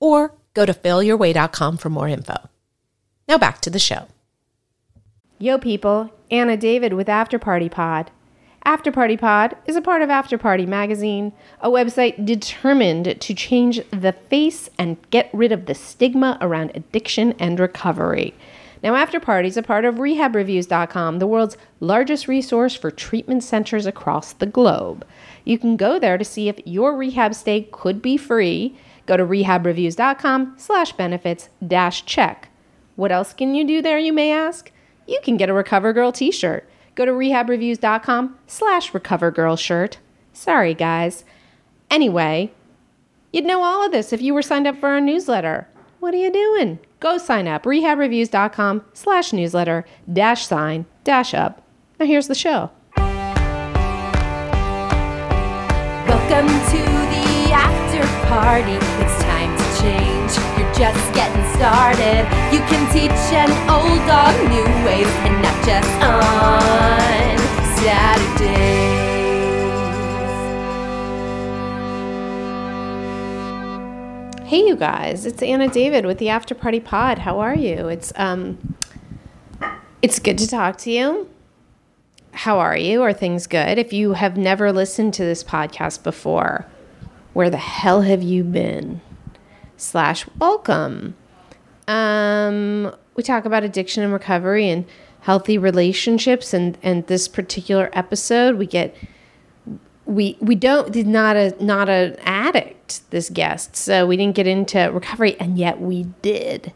or go to failyourway.com for more info. Now back to the show. Yo, people, Anna David with After Party Pod. After Party Pod is a part of After Party Magazine, a website determined to change the face and get rid of the stigma around addiction and recovery. Now, After Party is a part of RehabReviews.com, the world's largest resource for treatment centers across the globe. You can go there to see if your rehab stay could be free. Go to RehabReviews.com slash benefits dash check. What else can you do there, you may ask? You can get a Recover Girl t-shirt. Go to rehabreviews.com slash recovergirl shirt. Sorry, guys. Anyway, you'd know all of this if you were signed up for our newsletter. What are you doing? Go sign up. rehabreviews.com slash newsletter dash sign dash up. Now here's the show. Welcome to the after party. Just getting started. You can teach an old dog new ways and not just on Saturdays. Hey, you guys! It's Anna David with the After Party Pod. How are you? It's um, it's good to talk to you. How are you? Are things good? If you have never listened to this podcast before, where the hell have you been? Slash welcome. Um, we talk about addiction and recovery and healthy relationships, and and this particular episode, we get we we don't did not a not an addict this guest so we didn't get into recovery and yet we did.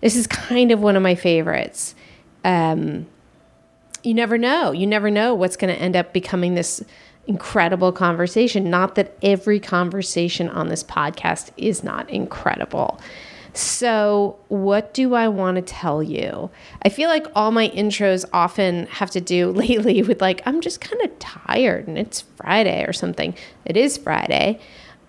This is kind of one of my favorites. Um, you never know. You never know what's going to end up becoming this incredible conversation not that every conversation on this podcast is not incredible so, what do I want to tell you? I feel like all my intros often have to do lately with like, I'm just kind of tired and it's Friday or something. It is Friday.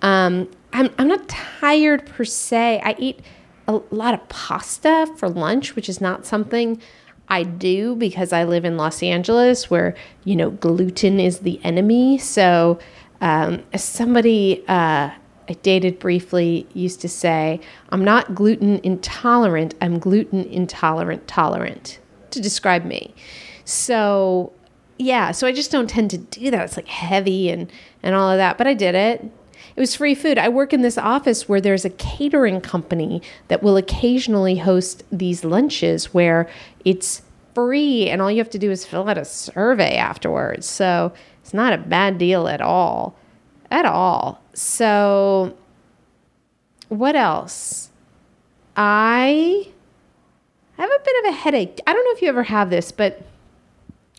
Um, I'm, I'm not tired per se. I eat a lot of pasta for lunch, which is not something I do because I live in Los Angeles where, you know, gluten is the enemy. So, um, somebody, uh, I dated briefly used to say, I'm not gluten intolerant, I'm gluten intolerant tolerant to describe me. So, yeah, so I just don't tend to do that. It's like heavy and, and all of that, but I did it. It was free food. I work in this office where there's a catering company that will occasionally host these lunches where it's free and all you have to do is fill out a survey afterwards. So it's not a bad deal at all. At all. So, what else? I have a bit of a headache. I don't know if you ever have this, but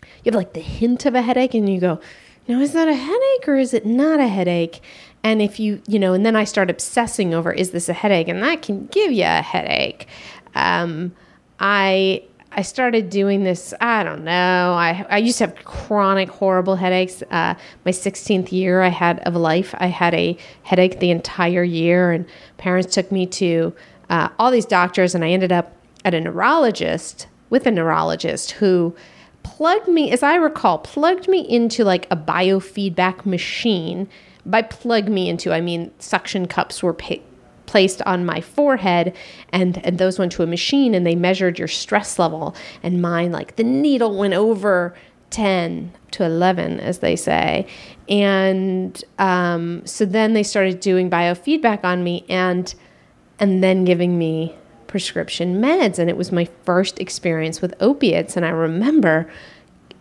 you have like the hint of a headache and you go, know, is that a headache or is it not a headache? And if you, you know, and then I start obsessing over, is this a headache? And that can give you a headache. Um, I I started doing this. I don't know. I I used to have chronic, horrible headaches. Uh, my 16th year, I had of life. I had a headache the entire year, and parents took me to uh, all these doctors, and I ended up at a neurologist with a neurologist who plugged me, as I recall, plugged me into like a biofeedback machine. By plug me into, I mean suction cups were pa- placed on my forehead and, and those went to a machine and they measured your stress level. And mine like the needle went over 10 to 11 as they say. And um, so then they started doing biofeedback on me and and then giving me prescription meds. And it was my first experience with opiates. And i remember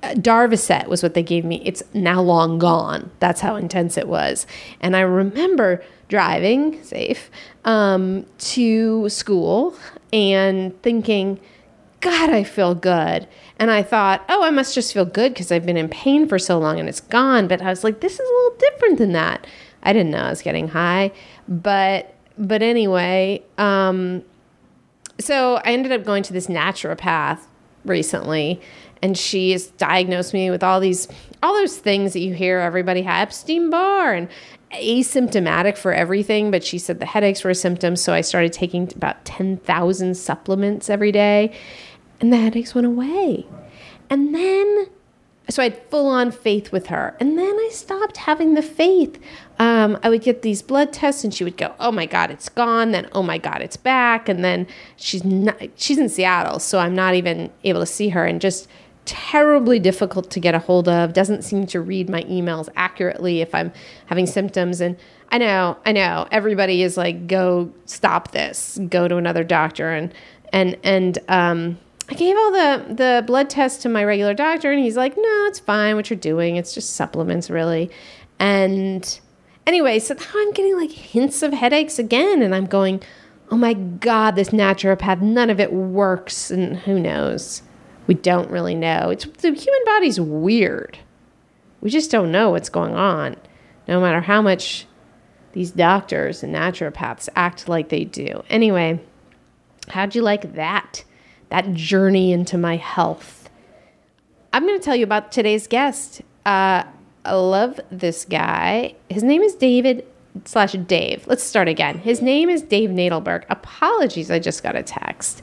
Darvocet was what they gave me. It's now long gone. That's how intense it was. And I remember driving safe um, to school and thinking, God, I feel good. And I thought, oh, I must just feel good because I've been in pain for so long and it's gone. But I was like, this is a little different than that. I didn't know I was getting high. But but anyway, um, so I ended up going to this naturopath recently, and she diagnosed me with all these, all those things that you hear everybody have Epstein Barr and asymptomatic for everything. But she said the headaches were a symptom, so I started taking about ten thousand supplements every day, and the headaches went away. And then so I had full on faith with her. And then I stopped having the faith. Um, I would get these blood tests and she would go, Oh my God, it's gone. Then, oh my God, it's back. And then she's not, she's in Seattle. So I'm not even able to see her and just terribly difficult to get a hold of. Doesn't seem to read my emails accurately if I'm having symptoms. And I know, I know everybody is like, go stop this, go to another doctor. And, and, and, um, I gave all the the blood tests to my regular doctor, and he's like, "No, it's fine. What you're doing, it's just supplements, really." And anyway, so now I'm getting like hints of headaches again, and I'm going, "Oh my god, this naturopath, none of it works." And who knows? We don't really know. It's the human body's weird. We just don't know what's going on, no matter how much these doctors and naturopaths act like they do. Anyway, how'd you like that? that journey into my health. I'm going to tell you about today's guest. Uh, I love this guy. His name is David slash Dave. Let's start again. His name is Dave Nadelberg. Apologies, I just got a text.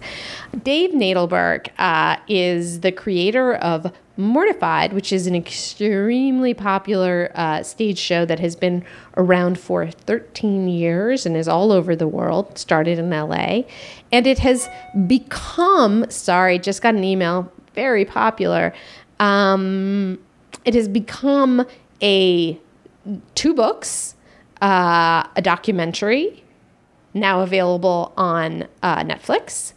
Dave Nadelberg uh, is the creator of Mortified, which is an extremely popular uh, stage show that has been around for 13 years and is all over the world, started in LA. And it has become, sorry, just got an email, very popular. Um, it has become a two books, uh, a documentary, now available on uh, Netflix,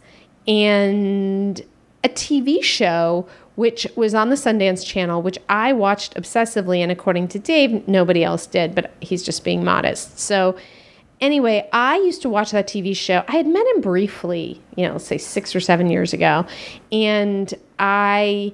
and a TV show which was on the Sundance Channel, which I watched obsessively. And according to Dave, nobody else did, but he's just being modest. So, anyway, I used to watch that TV show. I had met him briefly, you know, say six or seven years ago. And I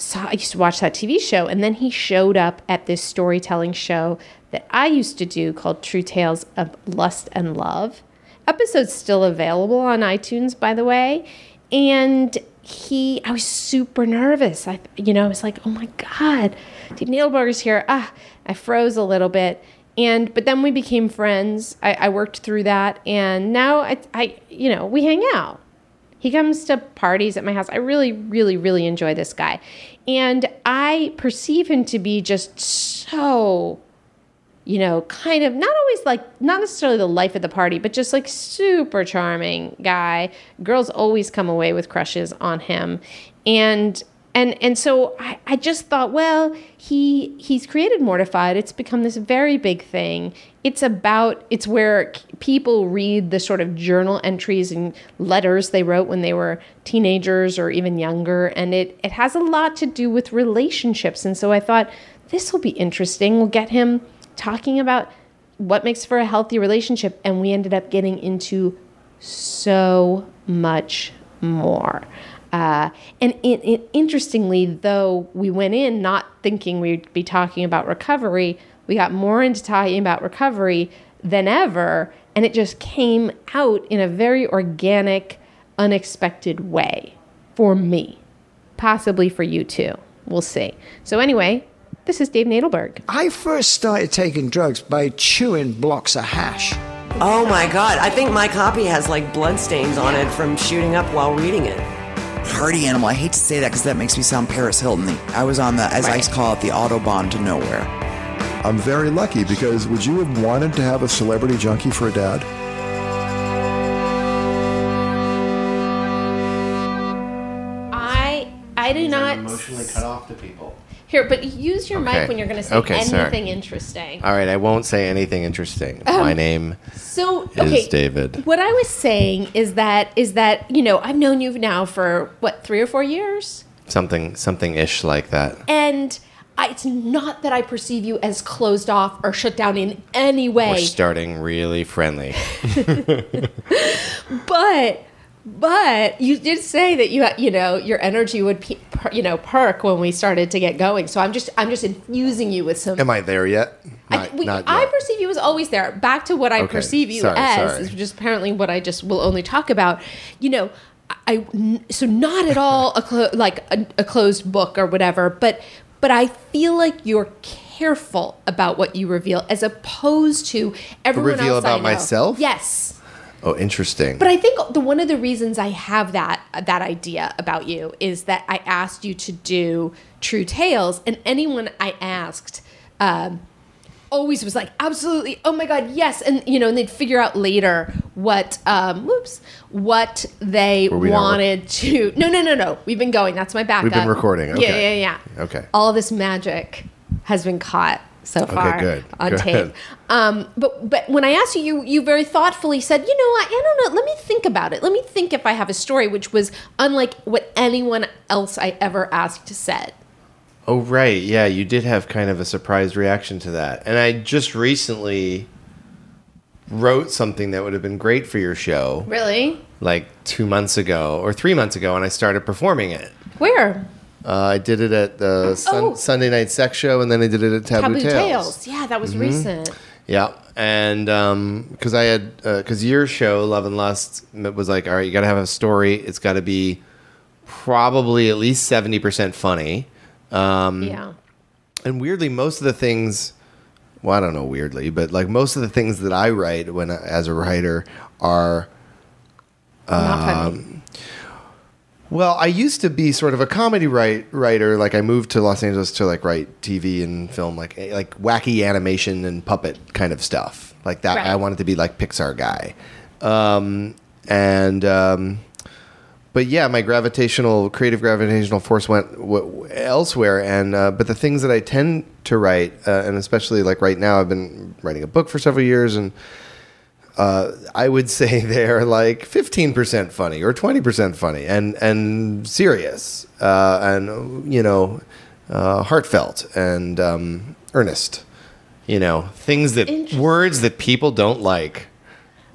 saw, I used to watch that TV show. And then he showed up at this storytelling show that I used to do called True Tales of Lust and Love. Episode's still available on iTunes, by the way. And he, I was super nervous. I, you know, I was like, oh my God, Dave Nadelberger's here. Ah, I froze a little bit. And, but then we became friends. I, I worked through that. And now I, I, you know, we hang out. He comes to parties at my house. I really, really, really enjoy this guy. And I perceive him to be just so you know, kind of not always like not necessarily the life of the party, but just like super charming guy. Girls always come away with crushes on him. And and and so I, I just thought, well, he he's created Mortified. It's become this very big thing. It's about it's where people read the sort of journal entries and letters they wrote when they were teenagers or even younger, and it it has a lot to do with relationships. And so I thought this will be interesting. We'll get him talking about what makes for a healthy relationship, and we ended up getting into so much more. Uh, and it, it, interestingly, though we went in not thinking we'd be talking about recovery, we got more into talking about recovery than ever, and it just came out in a very organic, unexpected way for me, possibly for you too. We'll see. So, anyway, this is Dave Nadelberg. I first started taking drugs by chewing blocks of hash. Oh my god, I think my copy has like bloodstains on it from shooting up while reading it. Party animal. I hate to say that because that makes me sound Paris Hilton. I was on the, as right. I call it, the Autobahn to nowhere. I'm very lucky because would you have wanted to have a celebrity junkie for a dad? I I do not emotionally cut off to people. Here, but use your Okay. mic when you're going to say Okay, anything sorry. interesting. All right, I won't say anything interesting. Um, My name So is okay, David. What I was saying is that is that you know I've known you now for what three or four years, Something something ish like that. and I, it's not that I perceive you as closed off or shut down in any way. We're starting really friendly. but but you did say that you you know your energy would pe- per, you know perk when we started to get going. So I'm just I'm just infusing you with some. Am I there yet? I, we- not I perceive you as always there. Back to what I Okay, perceive you sorry, as sorry. is just apparently what I just will only talk about. You know, I n- so not at all a clo- like a, a closed book or whatever, but but I feel like you're careful about what you reveal as opposed to everyone reveal else I about myself? Yes. Oh, interesting. But I think the one of the reasons I have that that idea about you is that I asked you to do True Tales, and anyone I asked um, always was like, "Absolutely! Oh my god, yes!" And you know, and they'd figure out later what, um, whoops, what they wanted to. No, no, no, no. We've been going. That's my backup. We've been recording, Yeah, okay. yeah, yeah. Okay. All this magic has been caught so far okay, good, on good. tape. Um, but but when I asked you, you you very thoughtfully said, you know, I, I don't know. Let me think about it. Let me think if I have a story, which was unlike what anyone else I ever asked said. Oh right, yeah, you did have kind of a surprised reaction to that, and I just recently wrote something that would have been great for your show, Really? like two months ago or three months ago, and I started performing it. Where? Uh, I did it at the sun- Oh. Sunday night sex show, and then I did it at Taboo, Taboo Tales. Tales. Yeah, that was mm-hmm. recent. Yeah, and um, because I had uh, because your show Love and Lust was like, all right, you got to have a story. It's got to be probably at least seventy percent funny. Um, Yeah. and weirdly, most of the things, well, I don't know weirdly, but like most of the things that I write when as a writer are Um, well, I used to be sort of a comedy write, writer. Like I moved to Los Angeles to like write TV and film, like eh, like wacky animation and puppet kind of stuff, like that. Right. I wanted to be like Pixar guy, um, and um, but yeah, my gravitational creative gravitational force went w- elsewhere. And uh, but the things that I tend to write, uh, and especially like right now, I've been writing a book for several years and. Uh, I would say they're like 15% funny or 20% funny and, and serious uh, and, you know, uh, heartfelt and um, earnest. You know, things that, words that people don't like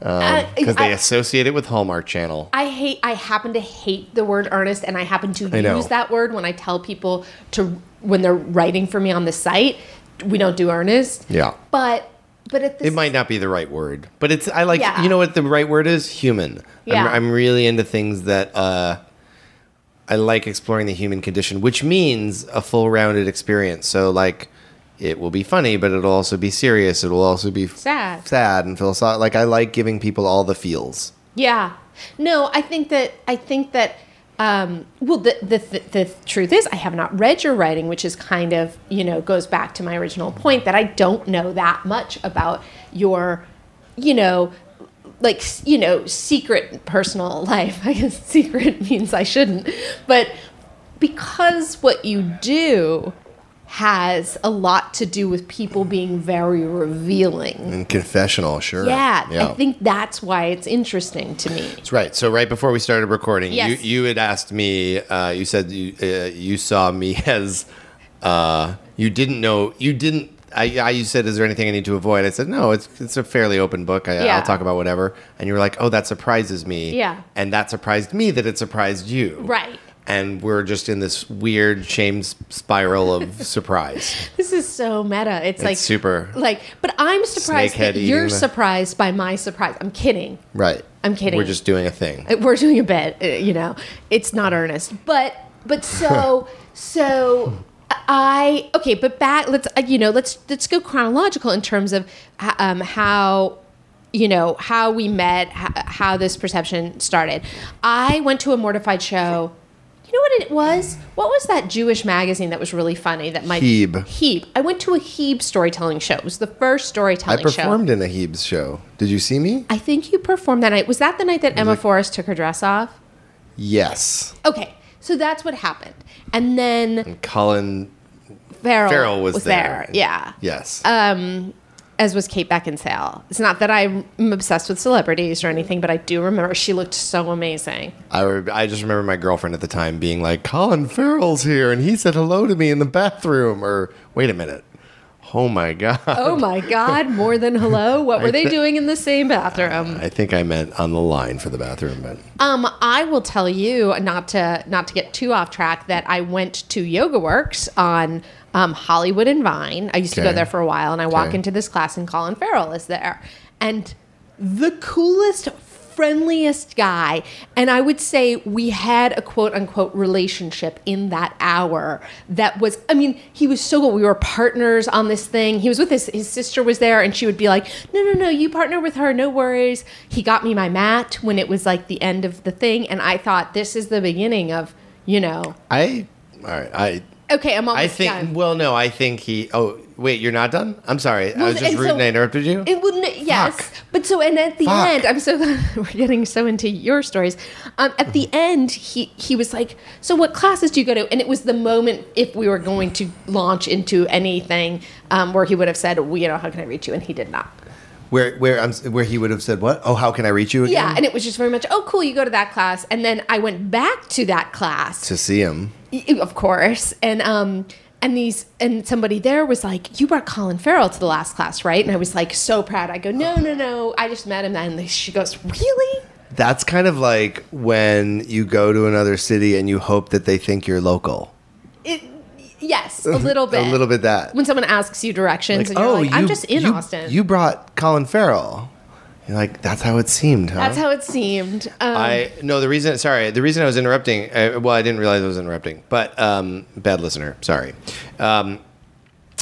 Because they I- associate it with Hallmark Channel. I hate. I happen to hate the word earnest, and I happen to I use that word when I tell people to when they're writing for me on the site. We don't do earnest. Yeah. But but at the It might not be the right word, but it's, I like, Yeah. you know what the right word is? Human. Yeah. I'm, I'm really into things that, uh, I like exploring the human condition, which means a full rounded experience. So, like, it will be funny, but it'll also be serious. It will also be f- Sad. sad and philosophical. Like, I like giving people all the feels. Yeah. No, I think that I think that um, well, the, the the the truth is, I have not read your writing, which is kind of you know goes back to my original point that I don't know that much about your, you know, like you know secret personal life. I guess secret means I shouldn't, but because what you do has a lot to do with people being very revealing. And confessional, sure. Yeah, I think that's why it's interesting to me. That's right. So right before we started recording, Yes. you you had asked me. Uh, you said you uh, you saw me as uh, you didn't know you didn't. I, I you said, is there anything I need to avoid? I said, no. It's it's a fairly open book. I, Yeah. I'll talk about whatever. And you were like, oh, that surprises me. Yeah. And that surprised me that it surprised you. Right. And we're just in this weird shame spiral of surprise. This is so meta. It's, like super. Like, but I'm surprised that you're surprised by my surprise. I'm kidding. Right. I'm kidding. We're just doing a thing. Uh, We're doing a bit. uh, You know, it's not earnest. But but so so I okay. But back. Let's uh, you know. Let's let's go chronological in terms of um, how you know how we met, how this perception started. I went to a mortified show. You know what it was? What was that Jewish magazine that was really funny? That my Heeb. Heeb. I went to a Heeb storytelling show. It was the first I storytelling show. I performed in a Hebes show. Did you see me? I think you performed that night. Was that the night that Emma Forrest took her dress off? Yes. Okay, so that's what happened. And then and Colin Farrell, Farrell was there. there. Yeah. Yes. Um, As was Kate Beckinsale. It's not that I'm obsessed with celebrities or anything, but I do remember she looked so amazing. I, re- I just remember my girlfriend at the time being like, Colin Farrell's here, and he said hello to me in the bathroom. Or, wait a minute. Oh my God. Oh my God, more than hello. What were they doing in the same bathroom? I think I meant on the line for the bathroom, but Um, I will tell you not to not to get too off track that I went to Yoga Works on um, Hollywood and Vine. I used to go there for a while, and I walk into this class, and Colin Farrell is there, and the coolest. Friendliest guy. And I would say we had a quote unquote relationship in that hour that was, I mean, he was so good. We were partners on this thing. He was with his, his sister was there and she would be like, no, no, no, you partner with her. No worries. He got me my mat when it was like the end of the thing. And I thought this is the beginning of, you know, I all right. I okay, I'm almost I think. done. Well, no. I think he. Oh, wait. You're not done. I'm sorry. I was just and rude so- and I interrupted you. It wouldn't. Yes, Fuck. but so and at the Fuck. end, I'm so we're getting so into your stories. Um, at the end, he he was like, "So what classes do you go to?" And it was the moment if we were going to launch into anything um, where he would have said, well, "You know, how can I reach you?" And he did not. where where I'm where he would have said what? Oh, how can I reach you again? Yeah, and it was just very much, "Oh, cool, you go to that class." And then I went back to that class to see him. Of course. And um and these and somebody there was like you brought colin farrell to the last class right? And i was like so proud. I go no no no. I just met him and she goes really? That's kind of like when you go to another city and you hope that they think you're local. it, yes a little bit. A little bit that. when someone asks you directions Like, and you're oh, like i'm you- just in you- austin. You brought Colin Farrell. You're like, that's how it seemed, huh? that's how it seemed um, I no the reason sorry the reason I was interrupting uh, well I didn't realize I was interrupting but um, bad listener sorry um,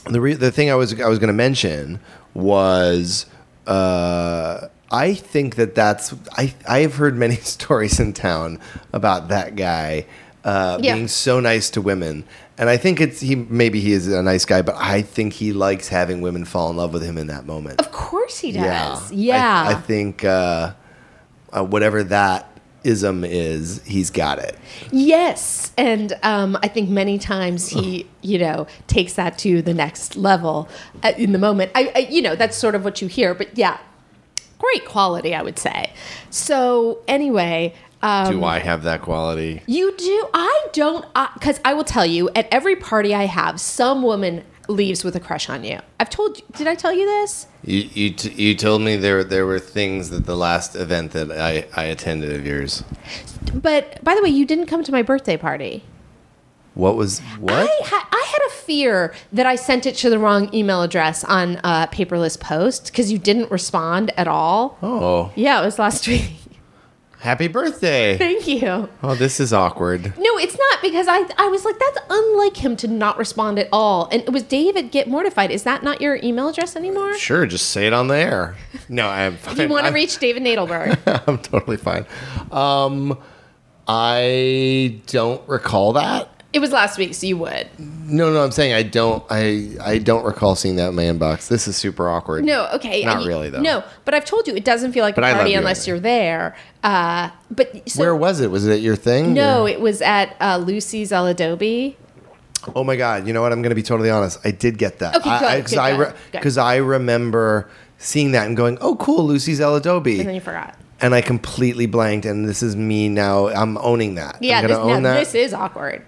the re- the thing I was I was going to mention was uh, I think that that's I I have heard many stories in town about that guy uh, Yeah. being so nice to women and I think it's he maybe he is a nice guy but I think he likes having women fall in love with him in that moment of course he does I- yeah, I, think uh, uh, whatever that ism is, he's got it. Yes, and um, I think many times he, you know, takes that to the next level uh, in the moment. I, I, you know, that's sort of what you hear. But yeah, great quality, I would say. So anyway, um, Do I have that quality? you do. I don't, because I will tell you, at every party I have, some woman leaves with a crush on you. I've told you. Did I tell you this? You you, t- you told me there there were things that the last event that I, I attended of yours. But by the way, you didn't come to my birthday party. What was what? I, ha- I had a fear that I sent it to the wrong email address on uh, paperless post because you didn't respond at all. oh, Yeah, it was last week. Happy birthday! Thank you. Oh, this is awkward. No, it's not because I I was like that's unlike him to not respond at all. And it was David get mortified. Is that not your email address anymore? Sure, just say it on the air. No, I'm fine. Do you want to reach David Nadelberg? I'm totally fine. Um, I don't recall that. It was last week, so you would. No, no, I'm saying I don't. I I don't recall seeing that in my inbox. This is super awkward. No, okay. Not you- really, though. No, but I've told you it doesn't feel like But a I party you unless anyway. you're there. Uh, but so, Where was it? Was it at your thing? No, Or- it was at uh, Lucy's El Adobe. Oh my god! You know what? I'm going to be totally honest. I did get that. Okay, Because I good, because I remember seeing that and going, "Oh, cool, Lucy's El Adobe," And then you forgot. and I completely blanked. And this is me now. I'm owning that. Yeah, I'm this, own that. this is awkward.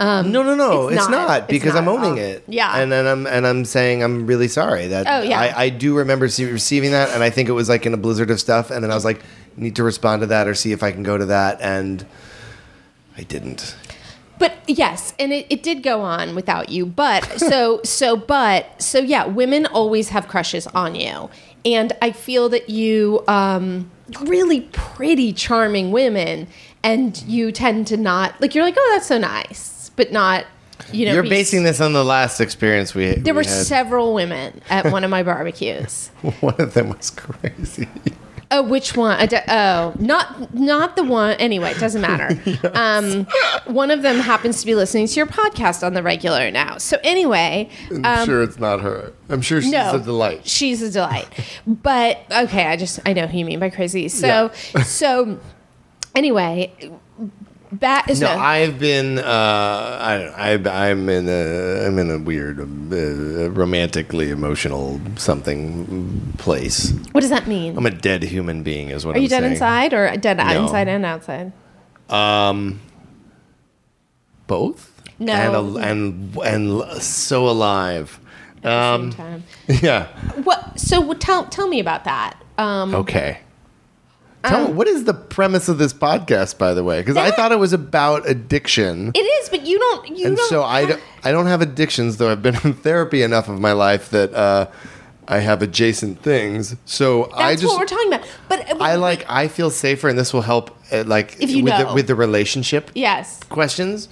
No, no, no. it's It's, not. not, because not I'm owning it. Yeah. and then I'm and I'm saying I'm really sorry that. Oh, yeah. I, I do remember see, receiving that, and I think it was like in a blizzard of stuff. And then I was like, need to respond to that or see if I can go to that, and I didn't. But yes, and it, it did go on without you. But so so but so yeah, women always have crushes on you, and I feel that you um, really pretty, charming women, and you tend to not like you're like oh that's so nice, but not you know You're be- basing this on the last experience we. Had. There we were had. several women at one of my barbecues. One of them was crazy. Oh, which one? Oh, not not the one. Anyway, it doesn't matter. Um, one of them happens to be listening to your podcast on the regular now. So anyway, I'm sure it's not her. I'm sure she's no, a delight. She's a delight. But okay, I just I know who you mean by crazy. So so anyway, back. No, so, I've been. Uh, I don't. know, I, I'm in a. I'm in a weird, uh, romantically emotional something place. what does that mean? I'm a dead human being, is what Are I'm you dead saying. inside or dead No. inside and outside? Um, Both. No. And and and so alive. At Um, Same time. yeah. What? So tell tell me about that. Um, Okay. Tell me, what is the premise of this podcast, by the way? Because I thought it was about addiction. It is, but you don't. You and don't. so I don't, I don't have addictions, though I've been in therapy enough of my life that uh, I have adjacent things. So I just, what we're talking about. But I like, I feel safer, and this will help, uh, like, If you with, know. the, with the relationship Yes. questions.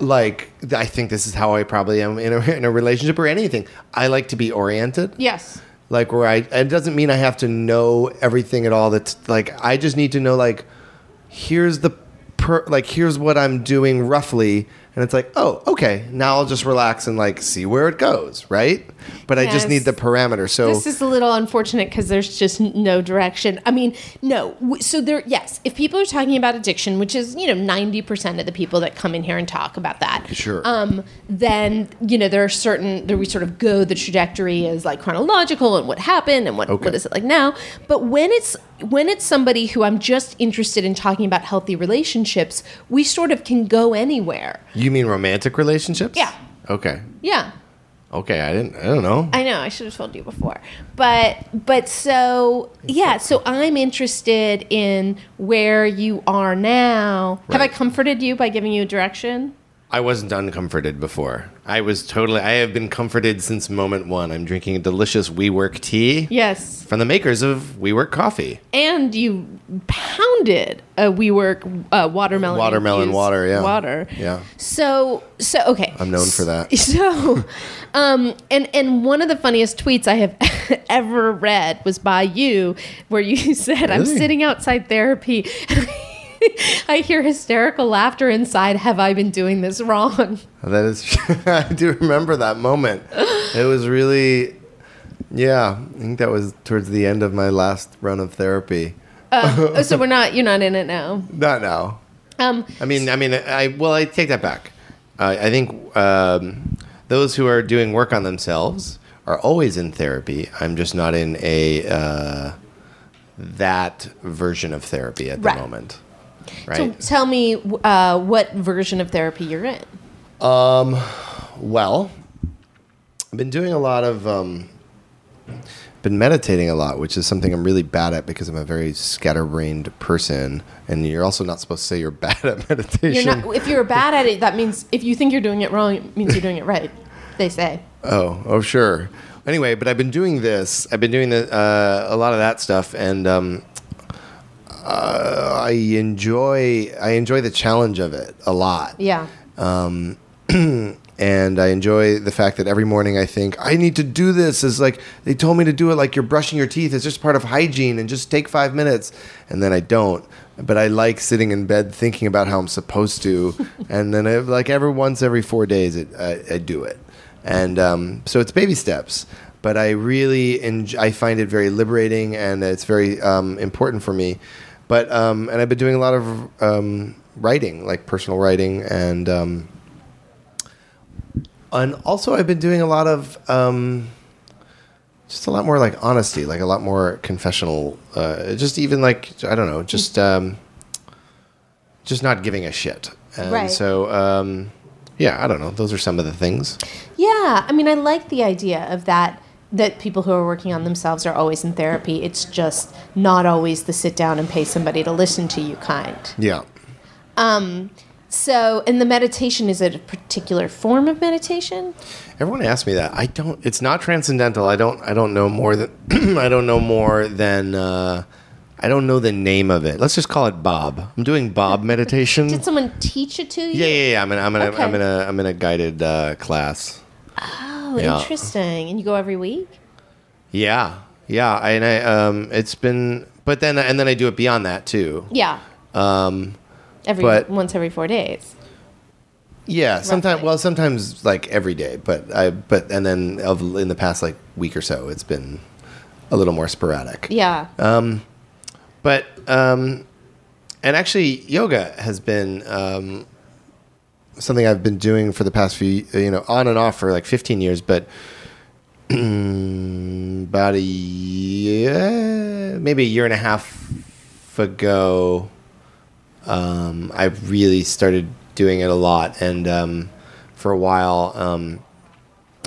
Like, I think this is how I probably am in a, in a relationship or anything. I like to be oriented. Yes. Like, where I, it doesn't mean I have to know everything at all. That's like, I just need to know, like, here's the, per, like, here's what I'm doing roughly. And it's like, oh, okay. Now I'll just relax and like see where it goes, right? But I just need the parameter. So This is a little unfortunate because there's just no direction. I mean, no. So there, yes. If people are talking about addiction, which is you know ninety percent of the people that come in here and talk about that, Sure. Um, then you know there are certain there we sort of go the trajectory is like chronological and what happened and what Okay. what is it like now. But when it's when it's somebody who I'm just interested in talking about healthy relationships, we sort of can go anywhere. you mean romantic relationships? Yeah. Okay. Yeah. Okay. I didn't, I don't know. I know I should have told you before, but but so yeah, so I'm interested in where you are now. Have I comforted you by giving you a direction? I wasn't uncomforted before. I was totally, I have been comforted since moment one. I'm drinking a delicious WeWork tea Yes, from the makers of WeWork coffee. and you pounded a WeWork uh, watermelon Watermelon water, yeah. water. Yeah. So so okay. I'm known for that. So, um, and and one of the funniest tweets I have ever read was by you, where you said, "I'm sitting outside therapy." I hear hysterical laughter inside. Have I been doing this wrong? That is, I do remember that moment. It was really, yeah. I think that was towards the end of my last run of therapy. Oh, so we're not. You're not in it now. Not now. Um, I mean, I mean, I well, I take that back. Uh, I think um, those who are doing work on themselves are always in therapy. I'm just not in a uh, that version of therapy at the Right. moment. So tell me uh, what version of therapy you're in. well, I've been doing a lot of. Um, been meditating a lot, which is something I'm really bad at because I'm a very scatterbrained person, and you're also not supposed to say you're bad at meditation. You're not. If you're bad at it, that means if you think you're doing it wrong, it means you're doing it right. They say. Oh, oh, sure. Anyway, but I've been doing this. I've been doing the, uh, a lot of that stuff, and um, uh, I enjoy. I enjoy the challenge of it a lot. Yeah. and I enjoy the fact that every morning I think I need to do this. Is like they told me to do it, like you're brushing your teeth. It's just part of hygiene, and just take five minutes. And then I don't. But I like sitting in bed thinking about how I'm supposed to, and then I, like every once every four days, it, I, I do it. And um, so it's baby steps. But I really enj- I find it very liberating, and it's very um, important for me. But um, and I've been doing a lot of um, writing, like personal writing, and um, and also I've been doing a lot of um, just a lot more like honesty, like a lot more confessional. Uh, just even like I don't know, just um, just not giving a shit. And Right. so um, yeah, I don't know. Those are some of the things. Yeah, I mean, I like the idea of that. That people who are working on themselves are always in therapy. It's just not always the sit down and pay somebody to listen to you kind. Yeah. So, and the meditation is it a particular form of meditation? Everyone asks me that. I don't. It's not transcendental. I don't. I don't know more than. I don't know more than. Uh, I don't know the name of it. Let's just call it Bob. I'm doing Bob meditation. Did someone teach it to you? Yeah, yeah, yeah. I'm in. I'm in. A, Okay. I'm in a. I'm in a guided uh, class. Oh, Yeah. interesting. And you go every week? Yeah, yeah. I, and I. Um. It's been. But then, and then I do it beyond that too. Yeah. Um. Every But- once every four days. Yeah. Sometimes. Well, sometimes like every day. But I. But and then of in the past like week or so, it's been a little more sporadic. Yeah. Um, but um, and actually, yoga has been um, something I've been doing for the past few, you know, on and off for like 15 years. But about a year, maybe a year and a half ago, um, I really started doing it a lot, and um, for a while. Um,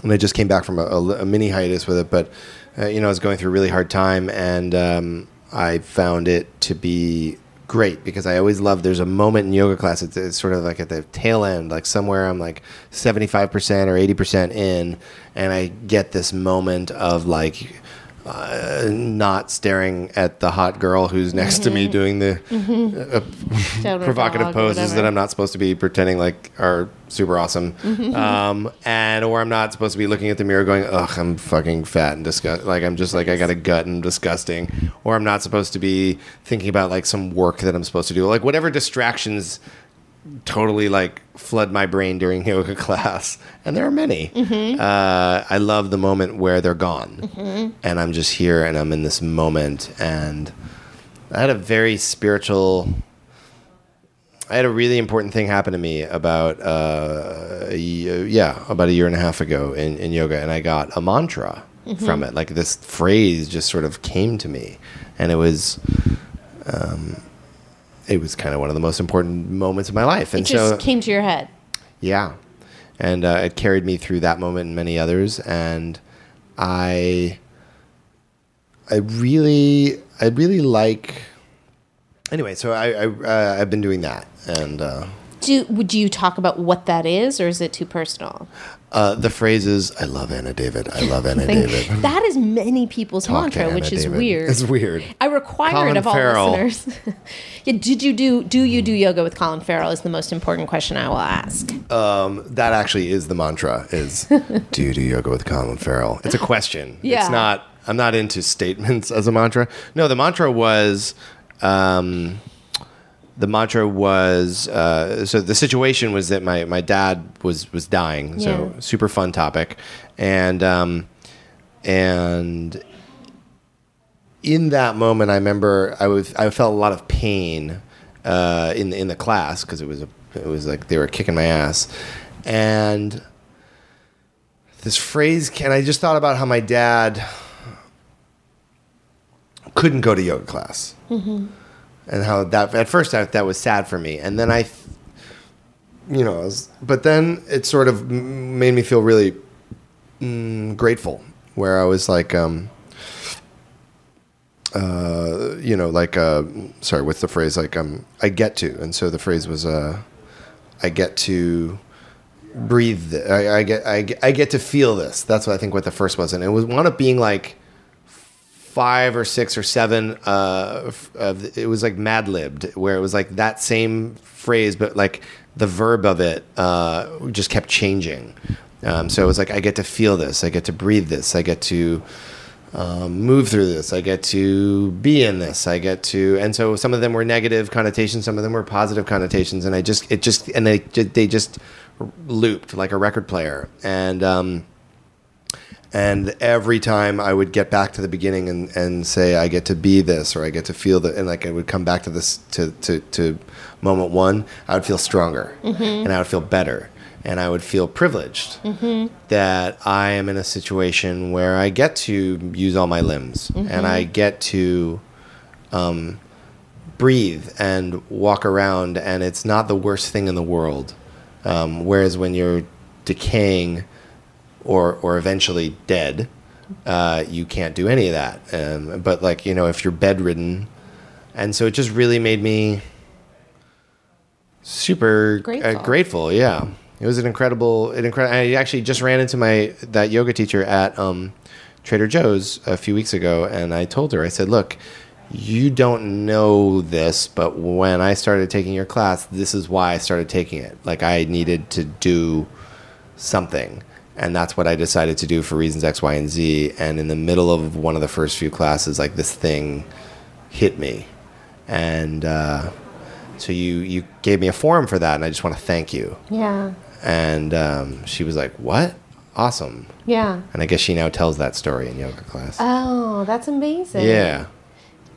and I just came back from a, a, a mini hiatus with it, but uh, you know, I was going through a really hard time, and um, I found it to be great because I always love. There's a moment in yoga class. It's, it's sort of like at the tail end, like somewhere I'm like 75 percent or 80 percent in, and I get this moment of like. Uh, not staring at the hot girl who's next to me doing the uh, provocative poses that I'm not supposed to be pretending like are super awesome, um, and or I'm not supposed to be looking at the mirror going, "Ugh, I'm fucking fat and disgust." Like I'm just like I got a gut and disgusting, or I'm not supposed to be thinking about like some work that I'm supposed to do, like whatever distractions totally like flood my brain during yoga class, and there are many. Uh, I love the moment where they're gone, and I'm just here and I'm in this moment, and I had a very spiritual. I had a really important thing happen to me about uh, yeah about a year and a half ago in, in yoga, and I got a mantra from it. Like this phrase just sort of came to me, and it was um, it was kind of one of the most important moments of my life. And It just so came to your head. yeah, and uh, it carried me through that moment and many others. And I, I really, I really like. Anyway, so I, I uh, I've been doing that, and uh, Do would you talk about what that is, or is it too personal? Uh, the phrase is "I love Anna David. I love Anna David." that is many people's Talk to mantra, Anna which is David. weird. It's weird. I require Colin it of all Farrell. listeners. yeah, did you do do you do yoga with Colin Farrell? Is the most important question I will ask. Um, that actually is the mantra: is Do you do yoga with Colin Farrell? It's a question. Yeah. It's not. I'm not into statements as a mantra. No, the mantra was. Um, the mantra was uh, so the situation was that my, my dad was was dying. So Yeah. super fun topic. And um, and in that moment I remember I was I felt a lot of pain uh, in the, in the class because it was a, it was like they were kicking my ass. And this phrase and I just thought about how my dad couldn't go to yoga class and how that at first I, that was sad for me, and then I, you know, was, but then it sort of made me feel really mm, grateful, where I was like, um, uh, you know, like, uh, sorry, what's the phrase? Like, um, I get to, and so the phrase was, uh, I get to breathe. th- I, I get, I I get to feel this. That's what I think. What the first was, and it was one of being like five or six or seven uh of it was like mad libbed where it was like that same phrase but like the verb of it uh just kept changing. Um, so it was like i get to feel this i get to breathe this i get to um, move through this i get to be in this i get to and so some of them were negative connotations some of them were positive connotations and i just it just and they they just looped like a record player. And um and every time I would get back to the beginning and, and say I get to be this or I get to feel that and like I would come back to this to, to, to moment one, I would feel stronger and I would feel better and I would feel privileged that I am in a situation where I get to use all my limbs and I get to um, breathe and walk around and it's not the worst thing in the world. Um, whereas when you're decaying or or eventually dead, uh, you can't do any of that. Um, but like you know, if you're bedridden, and so it just really made me super Grateful. Uh, grateful. Yeah, it was an incredible, an incredible. I actually just ran into my that yoga teacher at um, Trader Joe's a few weeks ago, and I told her, I said, look. You don't know this, but when I started taking your class, this is why I started taking it. Like I needed to do something. And that's what I decided to do for reasons X, Y, and Z. And in the middle of one of the first few classes, like this thing hit me. And uh, so you, you gave me a forum for that, and I just want to thank you. Yeah, And um, she was like, What? Awesome. yeah. And I guess she now tells that story in yoga class. Oh, that's amazing. yeah.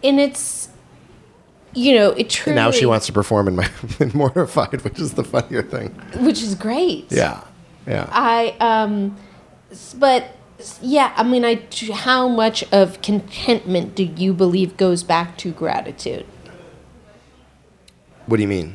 and it's you know it truly And now she wants to perform in my in Mortified, which is the funnier thing. which is great. Yeah. Yeah. I um, but yeah, I mean, I how much of contentment do you believe goes back to gratitude? what do you mean?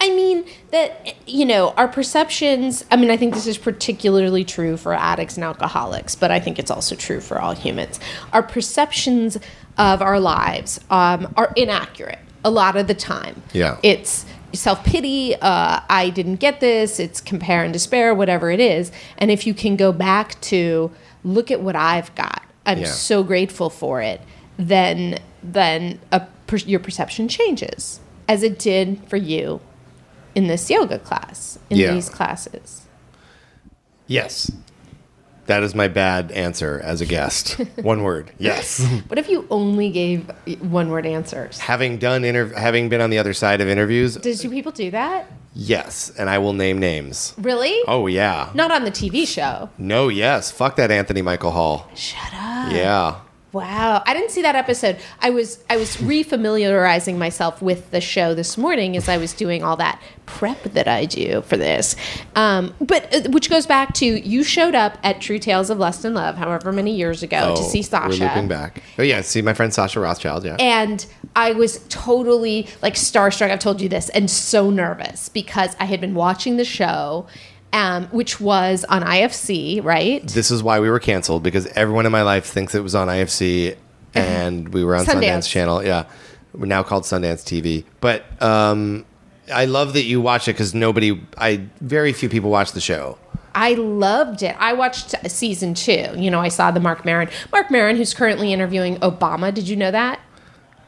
I mean that you know our perceptions i mean i think this is particularly true for addicts and alcoholics but i think it's also true for all humans our perceptions of our lives um, are inaccurate a lot of the time Yeah. it's self-pity uh, i didn't get this it's compare and despair whatever it is and if you can go back to look at what i've got i'm Yeah. so grateful for it then then a, per, your perception changes as it did for you in this yoga class in Yeah. these classes Yes. That is my bad answer as a guest. One word. Yes. what if you only gave one word answers having done interv- having been on the other side of interviews, Did do people do that yes, and I will name names. really Oh yeah. not on the tv show No, yes. Fuck that Anthony Michael Hall. shut up Yeah. Wow, I didn't see that episode. I was I was refamiliarizing myself with the show this morning as I was doing all that prep that I do for this. Um, but uh, which goes back to you showed up at True Tales of Lust and Love, however many years ago, to see Sasha. We're looping back. Oh yeah, see my friend Sasha Rothschild. Yeah. And I was totally like starstruck. I've told you this, and so nervous because I had been watching the show, um, which was on IFC, right? this is why we were canceled because everyone in my life thinks it was on IFC and we were on Sundance, Sundance. Channel. Yeah, we're now called Sundance TV. But um, I love that you watch it because nobody, I very few people watch the show. I loved it. I watched season two. You know, I saw the Marc Maron. Marc Maron, who's currently interviewing Obama. Did you know that?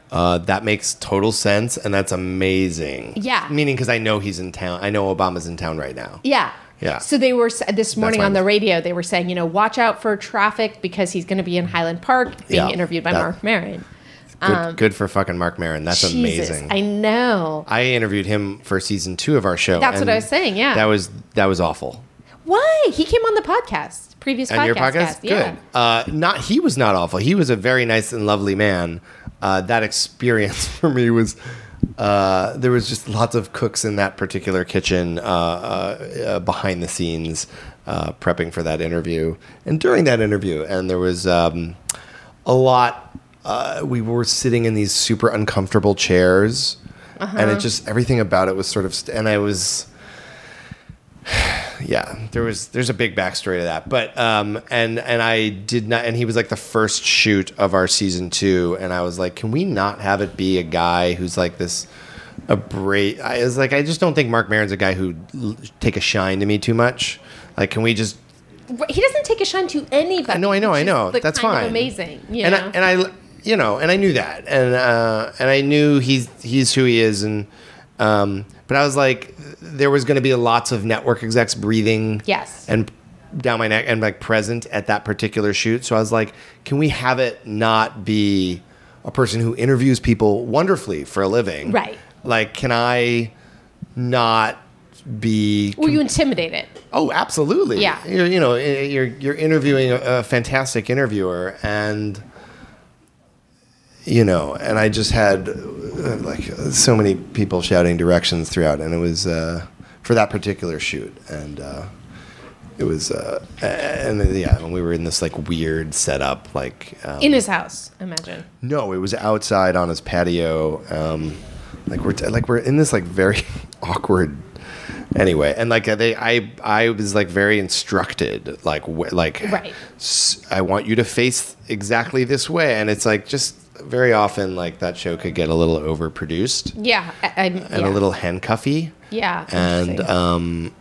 Uh, that makes total sense and that's amazing. Yeah. Meaning because I know he's in town. I know Obama's in town right now. Yeah. Yeah. So they were this morning on the radio. They were saying, you know, watch out for traffic because he's going to be in Highland Park being Yeah, interviewed by that- Marc Maron. Good, good for fucking Marc Maron. That's Um, Jesus, amazing. I know. I interviewed him for season two of our show. That's what I was saying, yeah. that was that was awful. Why? He came on the podcast, previous And podcast. your podcast, guest. Yeah. good. Uh, not he was not awful. He was a very nice and lovely man. Uh, that experience for me was uh, there was just lots of cooks in that particular kitchen uh, uh, uh, behind the scenes uh, prepping for that interview and during that interview, and there was um, a lot. Uh, we were sitting in these super uncomfortable chairs, and it just everything about it was sort of. St- and I was yeah there was there's a big backstory to that but um and and i did not and he was like the first shoot of our season two and i was like can we not have it be a guy who's like this a break i was like i just don't think Marc Maron's a guy who take a shine to me too much like can we just He doesn't take a shine to anybody. No, I know, I know. That's fine. amazing. You and know? I, and I, you know, and I knew that, and uh, and I knew he's he's who he is, and um, but I was like, there was going to be lots of network execs breathing, Yes. and down my neck and like present at that particular shoot. So I was like, can we have it not be a person who interviews people wonderfully for a living, Right. Like, can I not be Were you intimidated? Oh, absolutely. Yeah. You're, you know, eh, you're you're interviewing a, a fantastic interviewer, and you know, and I just had uh, like so many people shouting directions throughout, and it was uh, for that particular shoot, and uh, it was, uh, and yeah, and we were in this like weird setup, like um, In his house, imagine. no, it was outside on his patio. Um, like we're like we're in this like very awkward. Anyway, and like they, I, I was like very instructed, like, wh- like, Right. s- I want you to face exactly this way, and it's like just very often like that show could get a little overproduced Yeah. I, I'm, and yeah. a little handcuffy, Yeah. and um,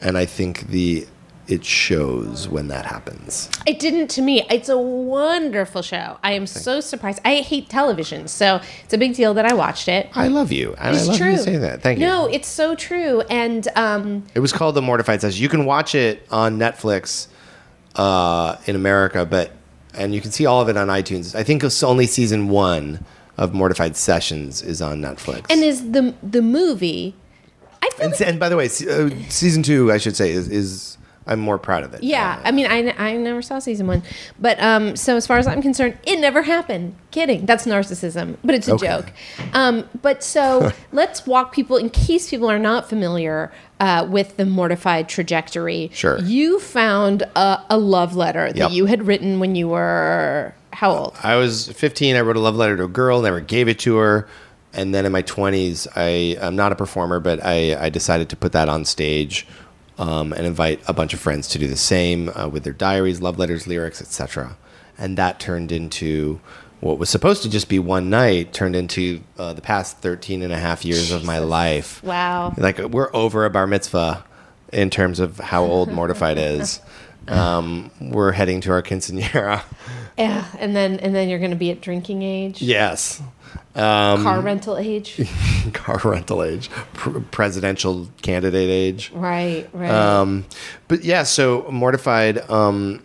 and I think the it shows when that happens. It didn't to me. It's a wonderful show. I am so surprised. I hate television, so it's a big deal that I watched it. I love you, and It's I love true. you say that. Thank you. No, it's so true. And um, It was called The Mortified Sessions. You can watch it on Netflix uh, in America, but and you can see all of it on iTunes. I think it's only season one of Mortified Sessions is on Netflix. and is the the movie? I feel and, like, and by the way, uh, season two, I should say, is, is I'm more proud of it. yeah. Uh, I mean, I, I never saw season one, but um, so as far as I'm concerned, it never happened. Kidding. That's narcissism, but it's a Okay. joke. Um, but so let's walk people in case people are not familiar uh, with the mortified trajectory. Sure. You found a, a love letter that Yep. you had written when you were how old? I was 15. I wrote a love letter to a girl, never gave it to her. and then in my 20s, I, I'm not a performer, but I, I decided to put that on stage um, and invite a bunch of friends to do the same uh, with their diaries, love letters, lyrics, etc. And that turned into what was supposed to just be one night, turned into uh, the past 13 and a half years of my life. Wow. Like, we're over a bar mitzvah in terms of how old Mortified is. Um, we're heading to our quinceanera. Yeah, and then and then you're going to be at drinking age, Yes. Um, car rental age. car rental age, pr- presidential candidate age. right, right. Um, but yeah, so Mortified um,